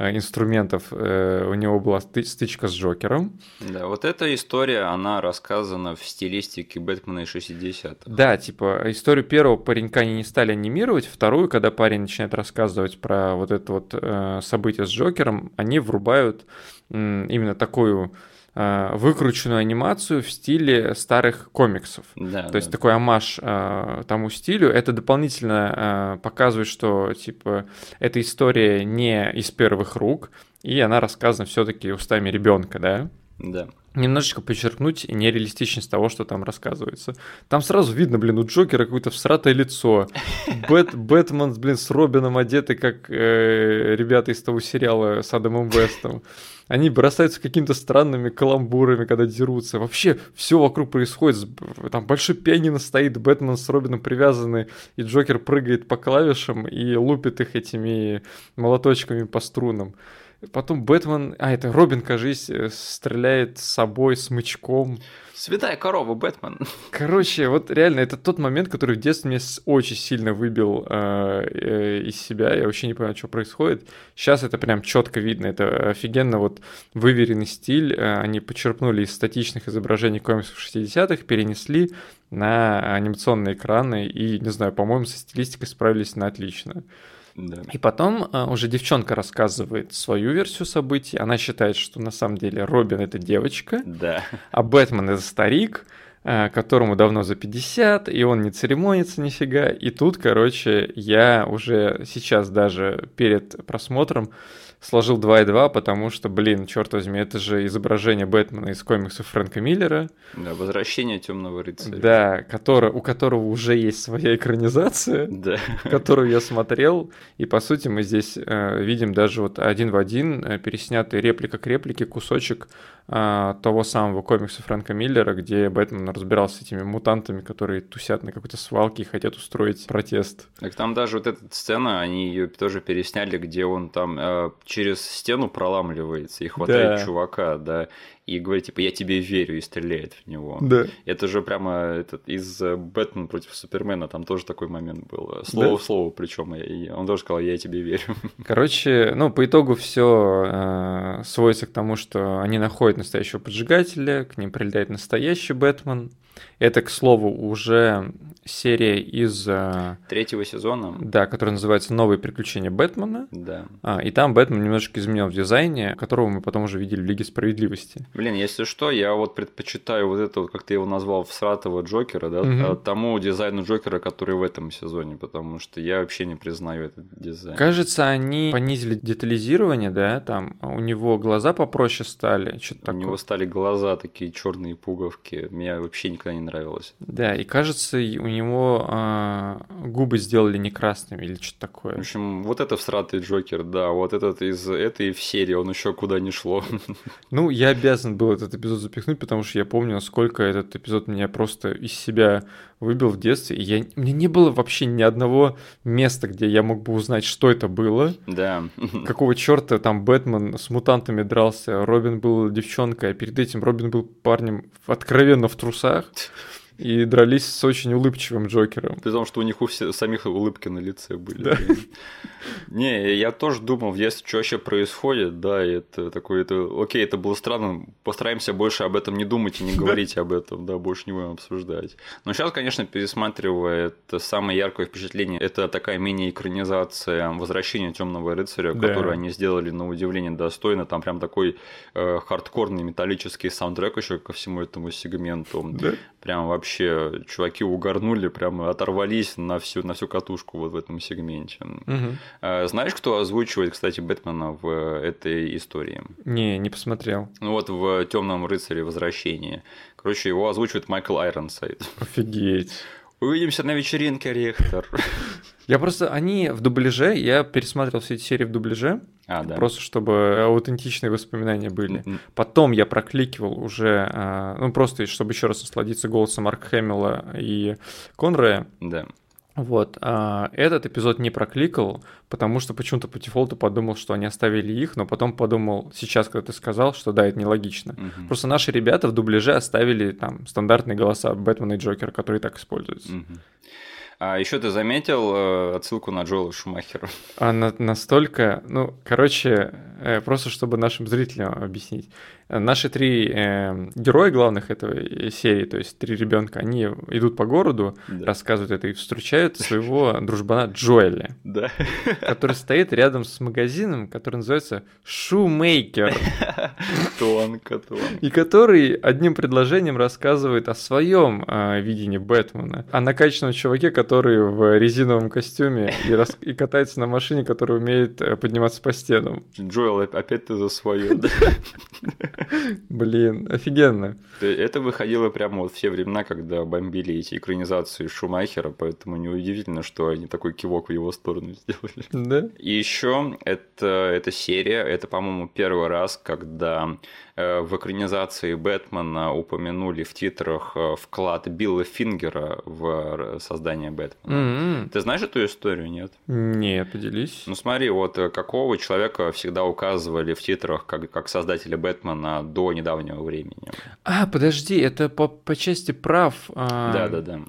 инструментов э, у него была стычка с Джокером. Да, вот эта история, она рассказана в стилистике Бэтмена и 60 Да, типа историю первого паренька они не стали анимировать, вторую, когда парень начинает рассказывать про вот это вот э, событие с Джокером, они врубают именно такую Э, выкрученную анимацию в стиле старых комиксов. Да, То да. есть такой амаш э, тому стилю. Это дополнительно э, показывает, что типа эта история не из первых рук, и она рассказана все-таки устами ребенка, да? Да. Немножечко подчеркнуть нереалистичность того, что там рассказывается. Там сразу видно, блин, у Джокера какое-то всратое лицо. Бэт, Бэтмен, блин, с Робином одеты, как э, ребята из того сериала с Адамом Вестом они бросаются какими-то странными каламбурами, когда дерутся. Вообще все вокруг происходит. Там большой пианино стоит, Бэтмен с Робином привязаны, и Джокер прыгает по клавишам и лупит их этими молоточками по струнам. Потом Бэтмен, а это Робин, кажется, стреляет с собой смычком. Святая корова, Бэтмен. Короче, вот реально, это тот момент, который в детстве меня очень сильно выбил э, э, из себя. Я вообще не понимаю, что происходит. Сейчас это прям четко видно. Это офигенно вот выверенный стиль. Э, они почерпнули из статичных изображений комиксов 60-х, перенесли на анимационные экраны и, не знаю, по-моему, со стилистикой справились на отлично. Да. И потом а, уже девчонка рассказывает свою версию событий. Она считает, что на самом деле Робин это девочка, да. а Бэтмен это старик, а, которому давно за 50, и он не церемонится нифига. И тут, короче, я уже сейчас даже перед просмотром сложил 2 и 2, потому что, блин, черт возьми, это же изображение Бэтмена из комиксов Фрэнка Миллера. Да, возвращение темного рыцаря. Да, который, у которого уже есть своя экранизация, да. которую я смотрел. И по сути мы здесь э, видим даже вот один в один э, переснятый реплика к реплике кусочек э, того самого комикса Фрэнка Миллера, где Бэтмен разбирался с этими мутантами, которые тусят на какой-то свалке и хотят устроить протест. Так там даже вот эта сцена, они ее тоже пересняли, где он там э, через стену проламливается и хватает да. чувака, да, и говорит, типа, я тебе верю, и стреляет в него. Да. Это же прямо этот, из э, Бэтмен против Супермена, там тоже такой момент был. Слово да. в слово, причем он тоже сказал, я тебе верю. Короче, ну, по итогу все э, сводится к тому, что они находят настоящего поджигателя, к ним прилетает настоящий Бэтмен, это, к слову, уже серия из... Э, Третьего сезона. Да, которая называется «Новые приключения Бэтмена». Да. А, и там Бэтмен немножечко изменил в дизайне, которого мы потом уже видели в Лиге Справедливости. Блин, если что, я вот предпочитаю вот это, вот, как ты его назвал, всратого Джокера, да, угу. тому дизайну Джокера, который в этом сезоне, потому что я вообще не признаю этот дизайн. Кажется, они понизили детализирование, да, там у него глаза попроще стали, что-то такое. У него стали глаза такие черные пуговки, меня вообще никогда не нравилось. Да, и кажется, у него э, губы сделали не красными или что-то такое. В общем, вот это всратый Джокер, да, вот этот из этой в серии, он еще куда не шло. Ну, я обязан был этот эпизод запихнуть, потому что я помню, насколько этот эпизод меня просто из себя выбил в детстве. И я, мне не было вообще ни одного места, где я мог бы узнать, что это было. Да. Какого черта там Бэтмен с мутантами дрался, Робин был девчонкой, а перед этим Робин был парнем откровенно в трусах и дрались с очень улыбчивым Джокером. При том, что у них у всех, самих улыбки на лице были. Да. Не, я тоже думал детстве, что вообще происходит, да, это такое, это, окей, это было странно, постараемся больше об этом не думать и не говорить об этом, да, больше не будем обсуждать. Но сейчас, конечно, пересматривая, это самое яркое впечатление, это такая мини-экранизация возвращения Темного рыцаря, да. которую они сделали на удивление достойно, там прям такой э, хардкорный металлический саундтрек еще ко всему этому сегменту, да. Прям вообще чуваки угорнули, прямо оторвались на всю, на всю катушку вот в этом сегменте. Угу. Знаешь, кто озвучивает, кстати, Бэтмена в этой истории? Не, не посмотрел. Ну вот в Темном рыцаре возвращение. Короче, его озвучивает Майкл Айронсайд. Офигеть. Увидимся на вечеринке, Рихтер. Я просто, они в дубляже, я пересматривал все эти серии в дубляже, а, да. просто чтобы аутентичные воспоминания были. Mm-hmm. Потом я прокликивал уже, а, ну просто чтобы еще раз насладиться голосом Марка Хэмилла и Конрая. Да. Вот. А этот эпизод не прокликал, потому что почему-то по дефолту подумал, что они оставили их, но потом подумал, сейчас, когда ты сказал, что да, это нелогично. Угу. Просто наши ребята в дубляже оставили там стандартные голоса Бэтмена и Джокера, которые так используются. Угу. А еще ты заметил э, отсылку на Джоэла Шумахера? А на, настолько, ну, короче, э, просто чтобы нашим зрителям объяснить. Наши три э, героя главных этой серии, то есть три ребенка, они идут по городу, да. рассказывают это и встречают своего дружбана Джоэля, да. который стоит рядом с магазином, который называется Шумейкер. Тонко, тонко. И который одним предложением рассказывает о своем э, видении Бэтмена, о накачанном чуваке, который в резиновом костюме и, рас... и катается на машине, который умеет э, подниматься по стенам. Джоэл, опять ты за свое. Блин, офигенно. Это выходило прямо вот в те времена, когда бомбили эти экранизации Шумахера, поэтому неудивительно, что они такой кивок в его сторону сделали. Да. И еще это, эта серия, это, по-моему, первый раз, когда в экранизации Бэтмена упомянули в титрах э, вклад Билла Фингера в создание Бэтмена. Mm-hmm. Ты знаешь эту историю, нет? Нет, поделись. Ну смотри, вот э, какого человека всегда указывали в титрах как, как создателя Бэтмена до недавнего времени? А, подожди, это по, по части прав. А... Да, да, да.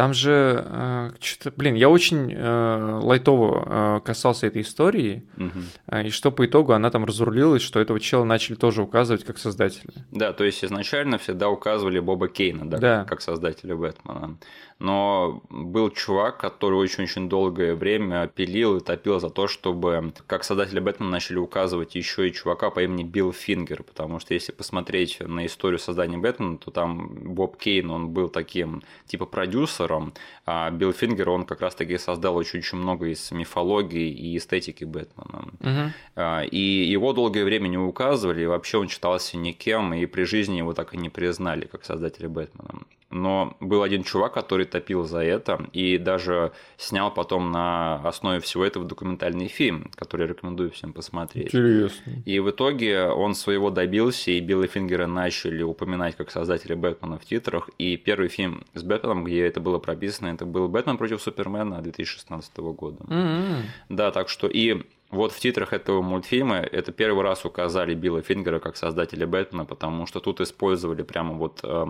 Там же э, что-то, блин, я очень э, лайтово э, касался этой истории, угу. и что по итогу она там разрулилась, что этого чела начали тоже указывать как создателя. Да, то есть изначально всегда указывали Боба Кейна, да, да. как создателя Бэтмена но был чувак, который очень-очень долгое время пилил и топил за то, чтобы как создатели Бэтмена начали указывать еще и чувака по имени Билл Фингер, потому что если посмотреть на историю создания Бэтмена, то там Боб Кейн, он был таким типа продюсером, а Билл Фингер, он как раз-таки создал очень-очень много из мифологии и эстетики Бэтмена. Угу. И его долгое время не указывали, и вообще он считался никем, и при жизни его так и не признали как создателя Бэтмена но был один чувак, который топил за это и даже снял потом на основе всего этого документальный фильм, который рекомендую всем посмотреть. Интересно. И в итоге он своего добился, и Билла Фингера начали упоминать как создателя Бэтмена в титрах. И первый фильм с Бэтменом, где это было прописано, это был Бэтмен против Супермена 2016 года. Mm-hmm. Да, так что и вот в титрах этого мультфильма это первый раз указали Билла Фингера как создателя Бэтмена, потому что тут использовали прямо вот э,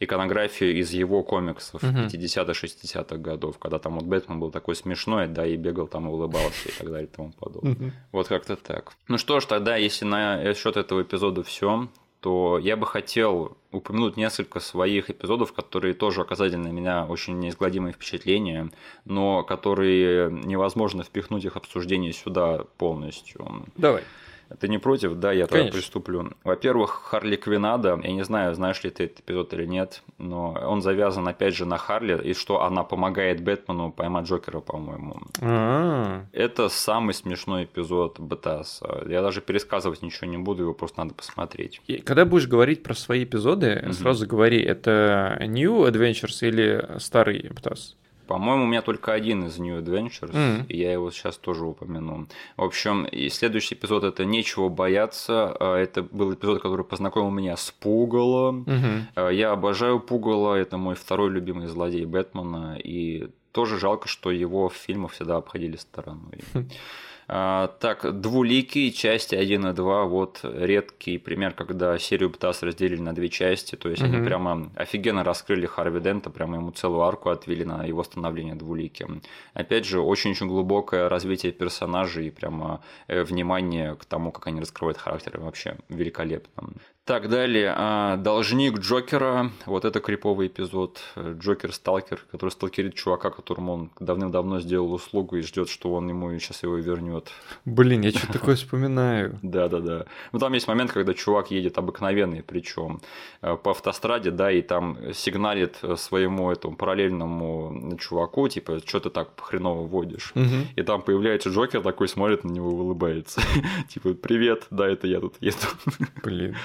иконографию из его комиксов uh-huh. 50-60-х годов, когда там вот Бэтмен был такой смешной, да, и бегал там и улыбался и так далее и тому подобное. Uh-huh. Вот как-то так. Ну что ж, тогда, если на счет этого эпизода все, то я бы хотел упомянуть несколько своих эпизодов, которые тоже оказали на меня очень неизгладимые впечатления, но которые невозможно впихнуть их обсуждение сюда полностью. Давай. Ты не против? Да, я тогда приступлю. Во-первых, Харли Квинада, я не знаю, знаешь ли ты этот эпизод или нет, но он завязан опять же на Харли, и что она помогает Бэтмену поймать Джокера, по-моему. А-а-а. Это самый смешной эпизод БТС. Я даже пересказывать ничего не буду, его просто надо посмотреть. И когда будешь говорить про свои эпизоды, угу. сразу говори, это New Adventures или старый БТС? По-моему, у меня только один из New Adventures, mm. и я его сейчас тоже упомяну. В общем, и следующий эпизод это «Нечего бояться». А, это был эпизод, который познакомил меня с Пугало. Mm-hmm. Я обожаю Пугало, это мой второй любимый злодей Бэтмена, и тоже жалко, что его в фильмах всегда обходили стороной. А, так, двуликие части 1 и 2, вот редкий пример, когда серию ПТАС разделили на две части, то есть mm-hmm. они прямо офигенно раскрыли Харви Дента, прямо ему целую арку отвели на его становление двуликим. Опять же, очень-очень глубокое развитие персонажей и прямо э, внимание к тому, как они раскрывают характер, вообще великолепно. Так, далее. А, Должник Джокера. Вот это криповый эпизод. Джокер-сталкер, который сталкерит чувака, которому он давным-давно сделал услугу и ждет, что он ему сейчас его вернет. Блин, я что такое вспоминаю. Да, да, да. Ну там есть момент, когда чувак едет обыкновенный, причем по автостраде, да, и там сигналит своему этому параллельному чуваку, типа, что ты так хреново водишь. И там появляется Джокер, такой смотрит на него и улыбается. Типа, привет, да, это я тут еду. Блин.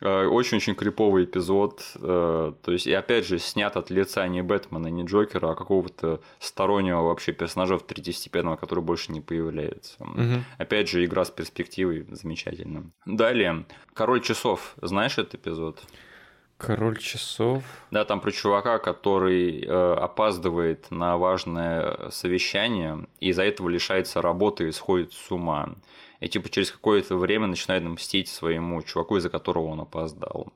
Э, очень-очень криповый эпизод. Э, то есть, и опять же, снят от лица не Бэтмена, не Джокера, а какого-то стороннего вообще персонажа второстепенного, который больше не появляется. Угу. Опять же, игра с перспективой замечательно. Далее, Король часов. Знаешь этот эпизод? Король часов. Да, там про чувака, который э, опаздывает на важное совещание и из-за этого лишается работы и сходит с ума и типа через какое-то время начинает мстить своему чуваку, из-за которого он опоздал.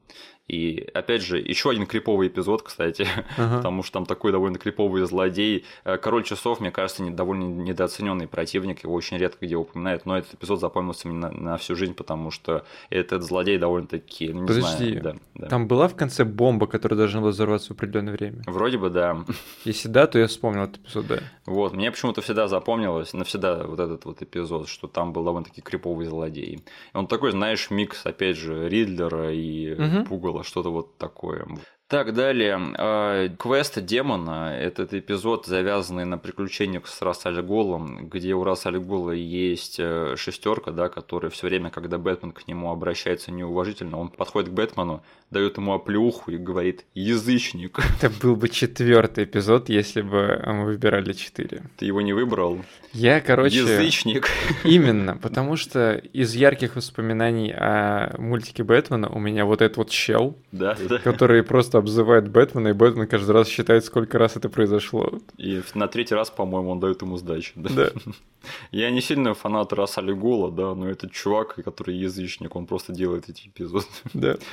И опять же, еще один криповый эпизод, кстати, ага. потому что там такой довольно криповый злодей. Э, Король часов, мне кажется, не, довольно недооцененный противник, его очень редко где упоминают, но этот эпизод запомнился мне на, на всю жизнь, потому что этот злодей довольно-таки, ну не Подожди, знаю. Да, да. там была в конце бомба, которая должна была взорваться в определенное время? Вроде бы да. Если да, то я вспомнил этот эпизод, да. Вот, мне почему-то всегда запомнилось, навсегда вот этот вот эпизод, что там был довольно-таки криповый злодей. Он такой, знаешь, микс, опять же, Ридлера и угу. Пугала было что-то вот такое. Так, далее. А, квест демона – этот эпизод, завязанный на приключениях с Расаль Голом, где у Расаль Гола есть э, шестерка, да, которая все время, когда Бэтмен к нему обращается неуважительно, он подходит к Бэтмену, дает ему оплюху и говорит «язычник». Это был бы четвертый эпизод, если бы мы выбирали четыре. Ты его не выбрал? Я, короче... Язычник. Именно, потому что из ярких воспоминаний о мультике Бэтмена у меня вот этот вот чел, да, да. который просто обзывает Бэтмена, и Бэтмен каждый раз считает, сколько раз это произошло. И на третий раз, по-моему, он дает ему сдачу. Да. да. Я не сильно фанат Расали Гола, да, но этот чувак, который язычник, он просто делает эти эпизоды. Да.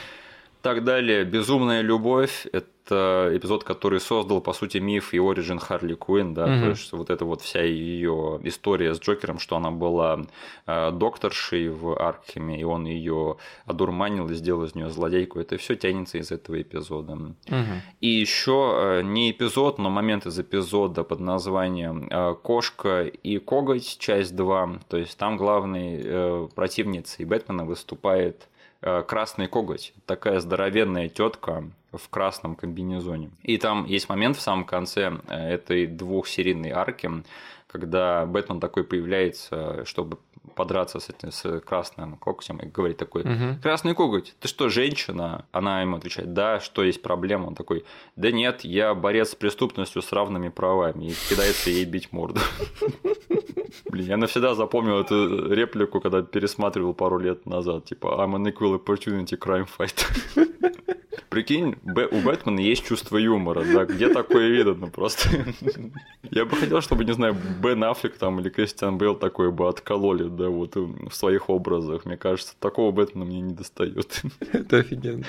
Так далее. Безумная любовь – это эпизод, который создал, по сути, миф и оригин Харли Куин, да, mm то есть вот эта вот вся ее история с Джокером, что она была э, докторшей в Аркхеме, и он ее одурманил и сделал из нее злодейку. Это все тянется из этого эпизода. mm И еще э, не эпизод, но момент из эпизода под названием э, «Кошка и коготь. Часть 2». То есть там главной противницей Бэтмена выступает красный коготь. Такая здоровенная тетка в красном комбинезоне. И там есть момент в самом конце э, этой двухсерийной арки, когда Бэтмен такой появляется, чтобы подраться с, этим, с красным когтем и говорит такой, угу. красный коготь, ты что, женщина? Она ему отвечает, да, что есть проблема? Он такой, да нет, я борец с преступностью с равными правами и кидается ей бить морду. Блин, я навсегда запомнил эту реплику, когда пересматривал пару лет назад, типа I'm an equal opportunity crime fighter. Прикинь, у Бэтмена есть чувство юмора, да, где такое видно просто. Я бы хотел, чтобы, не знаю, Бен Аффлек там или Кристиан Бейл такое бы откололи, да, вот в своих образах. Мне кажется, такого Бэтмена мне не достает. Это офигенно.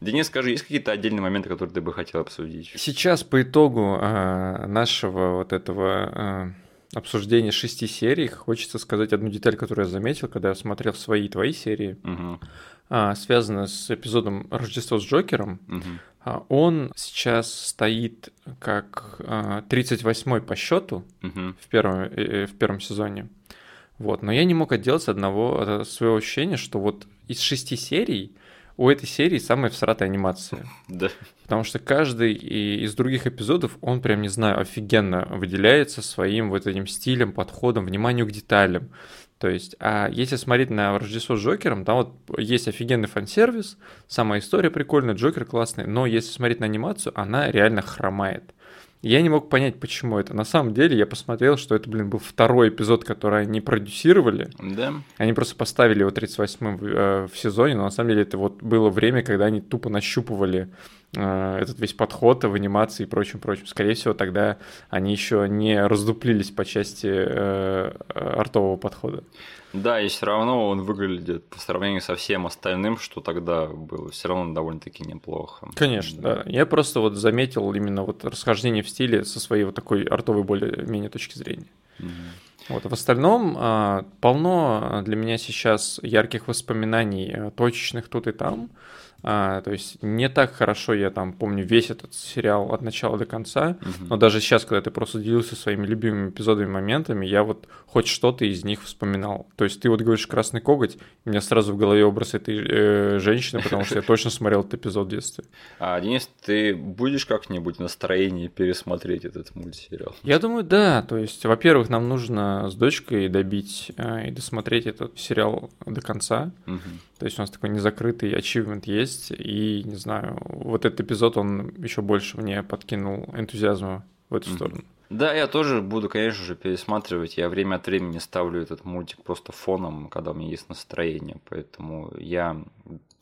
Денис, скажи, есть какие-то отдельные моменты, которые ты бы хотел обсудить? Сейчас по итогу а, нашего вот этого а, обсуждения шести серий хочется сказать одну деталь, которую я заметил, когда я смотрел свои твои серии. Угу а, связано с эпизодом Рождество с Джокером. Угу. Он сейчас стоит как 38-й а, по счету угу. в, первом, э, э, в первом сезоне. Вот. Но я не мог отделаться одного своего ощущения, что вот из шести серий у этой серии самая всратая анимация. Да. Потому что каждый из других эпизодов, он прям, не знаю, офигенно выделяется своим вот этим стилем, подходом, вниманию к деталям. То есть, а если смотреть на Рождество с Джокером, там вот есть офигенный фан-сервис, сама история прикольная, Джокер классный, но если смотреть на анимацию, она реально хромает. Я не мог понять, почему это. На самом деле, я посмотрел, что это, блин, был второй эпизод, который они продюсировали. Да. Они просто поставили его 38-м в, э, в сезоне, но на самом деле это вот было время, когда они тупо нащупывали этот весь подход в анимации и прочим, прочим. Скорее всего, тогда они еще не раздуплились по части э, артового подхода. Да, и все равно он выглядит по сравнению со всем остальным, что тогда было, все равно довольно-таки неплохо. Конечно, да. да. Я просто вот заметил именно вот расхождение в стиле со своей вот такой артовой более-менее точки зрения. Вот, в остальном а, полно для меня сейчас ярких воспоминаний, э, точечных тут и там. А, то есть не так хорошо я там помню весь этот сериал от начала до конца, угу. но даже сейчас, когда ты просто делился своими любимыми эпизодами, моментами, я вот хоть что-то из них вспоминал. То есть ты вот говоришь «Красный коготь», у меня сразу в голове образ этой э, женщины, потому что я точно смотрел этот эпизод в детстве. А, Денис, ты будешь как-нибудь в настроении пересмотреть этот мультсериал? Я думаю, да. То есть, во-первых, нам нужно с дочкой добить э, и досмотреть этот сериал до конца. Угу. То есть у нас такой незакрытый ачивмент есть, и, не знаю, вот этот эпизод, он еще больше мне подкинул энтузиазма в эту mm-hmm. сторону. Да, я тоже буду, конечно же, пересматривать. Я время от времени ставлю этот мультик просто фоном, когда у меня есть настроение. Поэтому я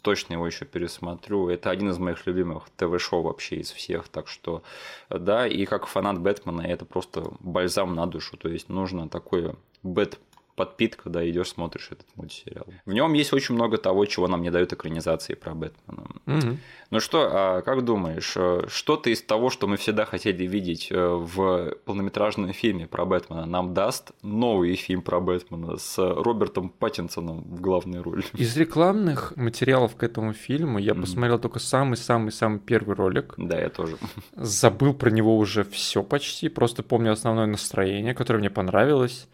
точно его еще пересмотрю. Это один из моих любимых ТВ-шоу вообще из всех. Так что, да, и как фанат Бэтмена, это просто бальзам на душу. То есть нужно такое бэт подпитка, да, идешь, смотришь этот мультсериал. В нем есть очень много того, чего нам не дают экранизации про Бэтмена. Угу. Ну что, а как думаешь, э, что-то из того, что мы всегда хотели видеть э, в полнометражном фильме про Бэтмена, нам даст новый фильм про Бэтмена с Робертом Паттинсоном в главной роли? Из рекламных материалов к этому фильму я mm посмотрел только самый-самый-самый первый ролик. Да, я тоже. Забыл про него уже все почти, просто помню основное настроение, которое мне понравилось.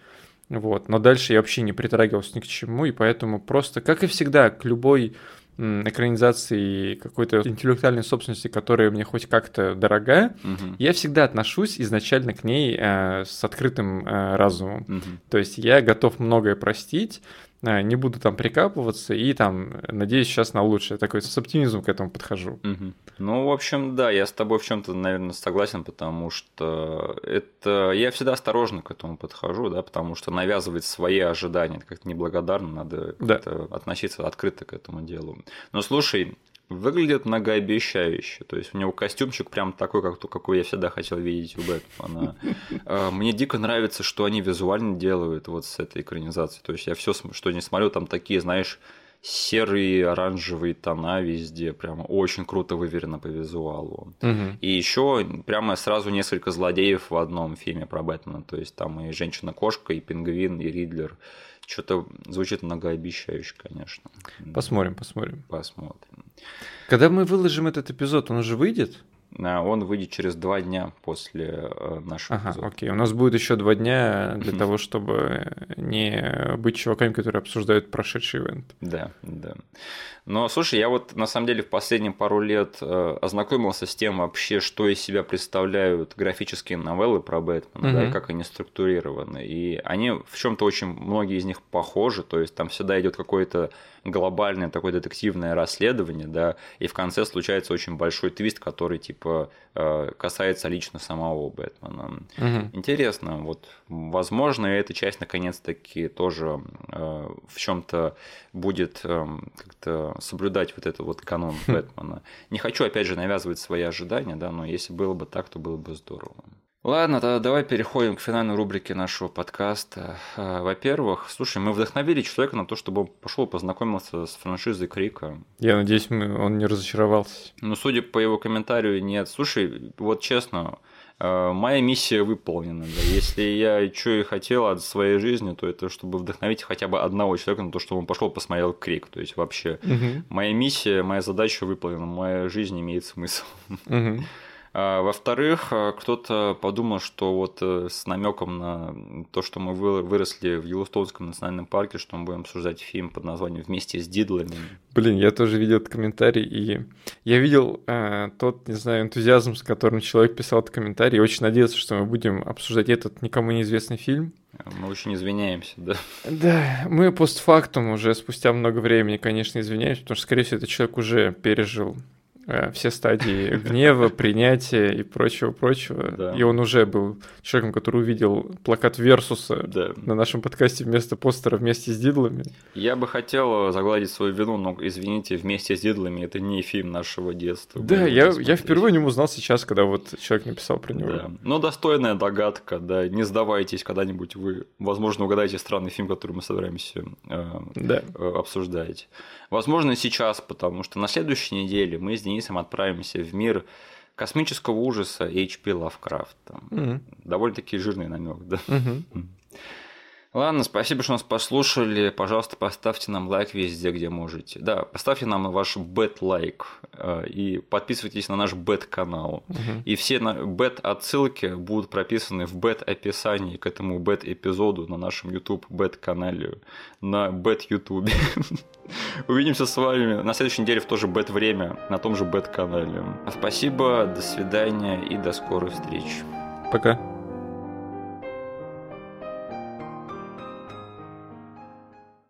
Вот. Но дальше я вообще не притрагивался ни к чему, и поэтому просто, как и всегда, к любой экранизации какой-то интеллектуальной собственности, которая мне хоть как-то дорога, угу. я всегда отношусь изначально к ней э, с открытым э, разумом. Угу. То есть я готов многое простить, не буду там прикапываться и там надеюсь сейчас на лучшее. Такой с оптимизмом к этому подхожу. Угу. Ну, в общем, да, я с тобой в чем-то, наверное, согласен, потому что это я всегда осторожно к этому подхожу, да, потому что навязывать свои ожидания это как-то неблагодарно, надо да. относиться открыто к этому делу. Но слушай, выглядит многообещающе. То есть у него костюмчик прям такой, как то, какой я всегда хотел видеть у Бэтмена. А, мне дико нравится, что они визуально делают вот с этой экранизацией. То есть я все, что не смотрю, там такие, знаешь, серые, оранжевые тона везде, прямо очень круто выверено по визуалу. Угу. И еще прямо сразу несколько злодеев в одном фильме про Бэтмена. То есть там и женщина-кошка, и пингвин, и Ридлер. Что-то звучит многообещающе, конечно. Посмотрим, посмотрим. Посмотрим. Когда мы выложим этот эпизод, он уже выйдет? А, он выйдет через два дня после э, нашего ага, эпизода. окей. У нас будет еще два дня для того, чтобы не быть чуваками, которые обсуждают прошедший ивент. Да, да. Но, слушай, я вот на самом деле в последние пару лет э, ознакомился с тем вообще, что из себя представляют графические новеллы про Бэтмена, угу. да, и как они структурированы. И они в чем-то очень, многие из них похожи, то есть там всегда идет какое-то глобальное такое детективное расследование, да, и в конце случается очень большой твист, который типа э, касается лично самого Бэтмена. Угу. Интересно, вот, возможно, эта часть наконец-таки тоже э, в чем-то будет эм, как-то соблюдать вот этот вот канон Бэтмена. Не хочу, опять же, навязывать свои ожидания, да, но если было бы так, то было бы здорово. Ладно, тогда давай переходим к финальной рубрике нашего подкаста. А, во-первых, слушай, мы вдохновили человека на то, чтобы он пошел познакомиться с франшизой Крика. Я надеюсь, он не разочаровался. Ну, судя по его комментарию, нет. Слушай, вот честно, а, моя миссия выполнена. Да. Если я что и хотел от своей жизни, то это чтобы вдохновить хотя бы одного человека на то, чтобы он пошел посмотрел Крик. То есть вообще угу. моя миссия, моя задача выполнена, моя жизнь имеет смысл. Угу. А, во-вторых, а, кто-то подумал, что вот э, с намеком на то, что мы выросли в Йеллоустонском национальном парке, что мы будем обсуждать фильм под названием «Вместе с Дидлами». Блин, я тоже видел этот комментарий, и я видел э, тот, не знаю, энтузиазм, с которым человек писал этот комментарий, и очень надеялся, что мы будем обсуждать этот никому неизвестный фильм. Мы очень извиняемся, да. Да, мы постфактум уже спустя много времени, конечно, извиняемся, потому что, скорее всего, этот человек уже пережил все стадии гнева, принятия и прочего-прочего. Да. И он уже был человеком, который увидел плакат Версуса да. на нашем подкасте вместо постера вместе с Дидлами. Я бы хотел загладить свою вину, но, извините, вместе с Дидлами это не фильм нашего детства. Да, я, я впервые не узнал сейчас, когда вот человек написал про него. Да. Но достойная догадка, да, не сдавайтесь, когда-нибудь вы, возможно, угадаете странный фильм, который мы собираемся э, да. э, обсуждать. Возможно, сейчас, потому что на следующей неделе мы с Денисом отправимся в мир космического ужаса H.P. Лавкрафта. Мгм. Довольно-таки жирный намек, да. Мгм. Ладно, спасибо, что нас послушали. Пожалуйста, поставьте нам лайк везде, где можете. Да, поставьте нам ваш бет-лайк. э, И подписывайтесь на наш бет-канал. Мгм. И все бет-отсылки будут прописаны в бет-описании к этому бет-эпизоду на нашем YouTube бет-канале, на бет-ютубе. Увидимся с вами на следующей неделе в то же бет-время, на том же бет-канале. Спасибо, до свидания и до скорых встреч. Пока.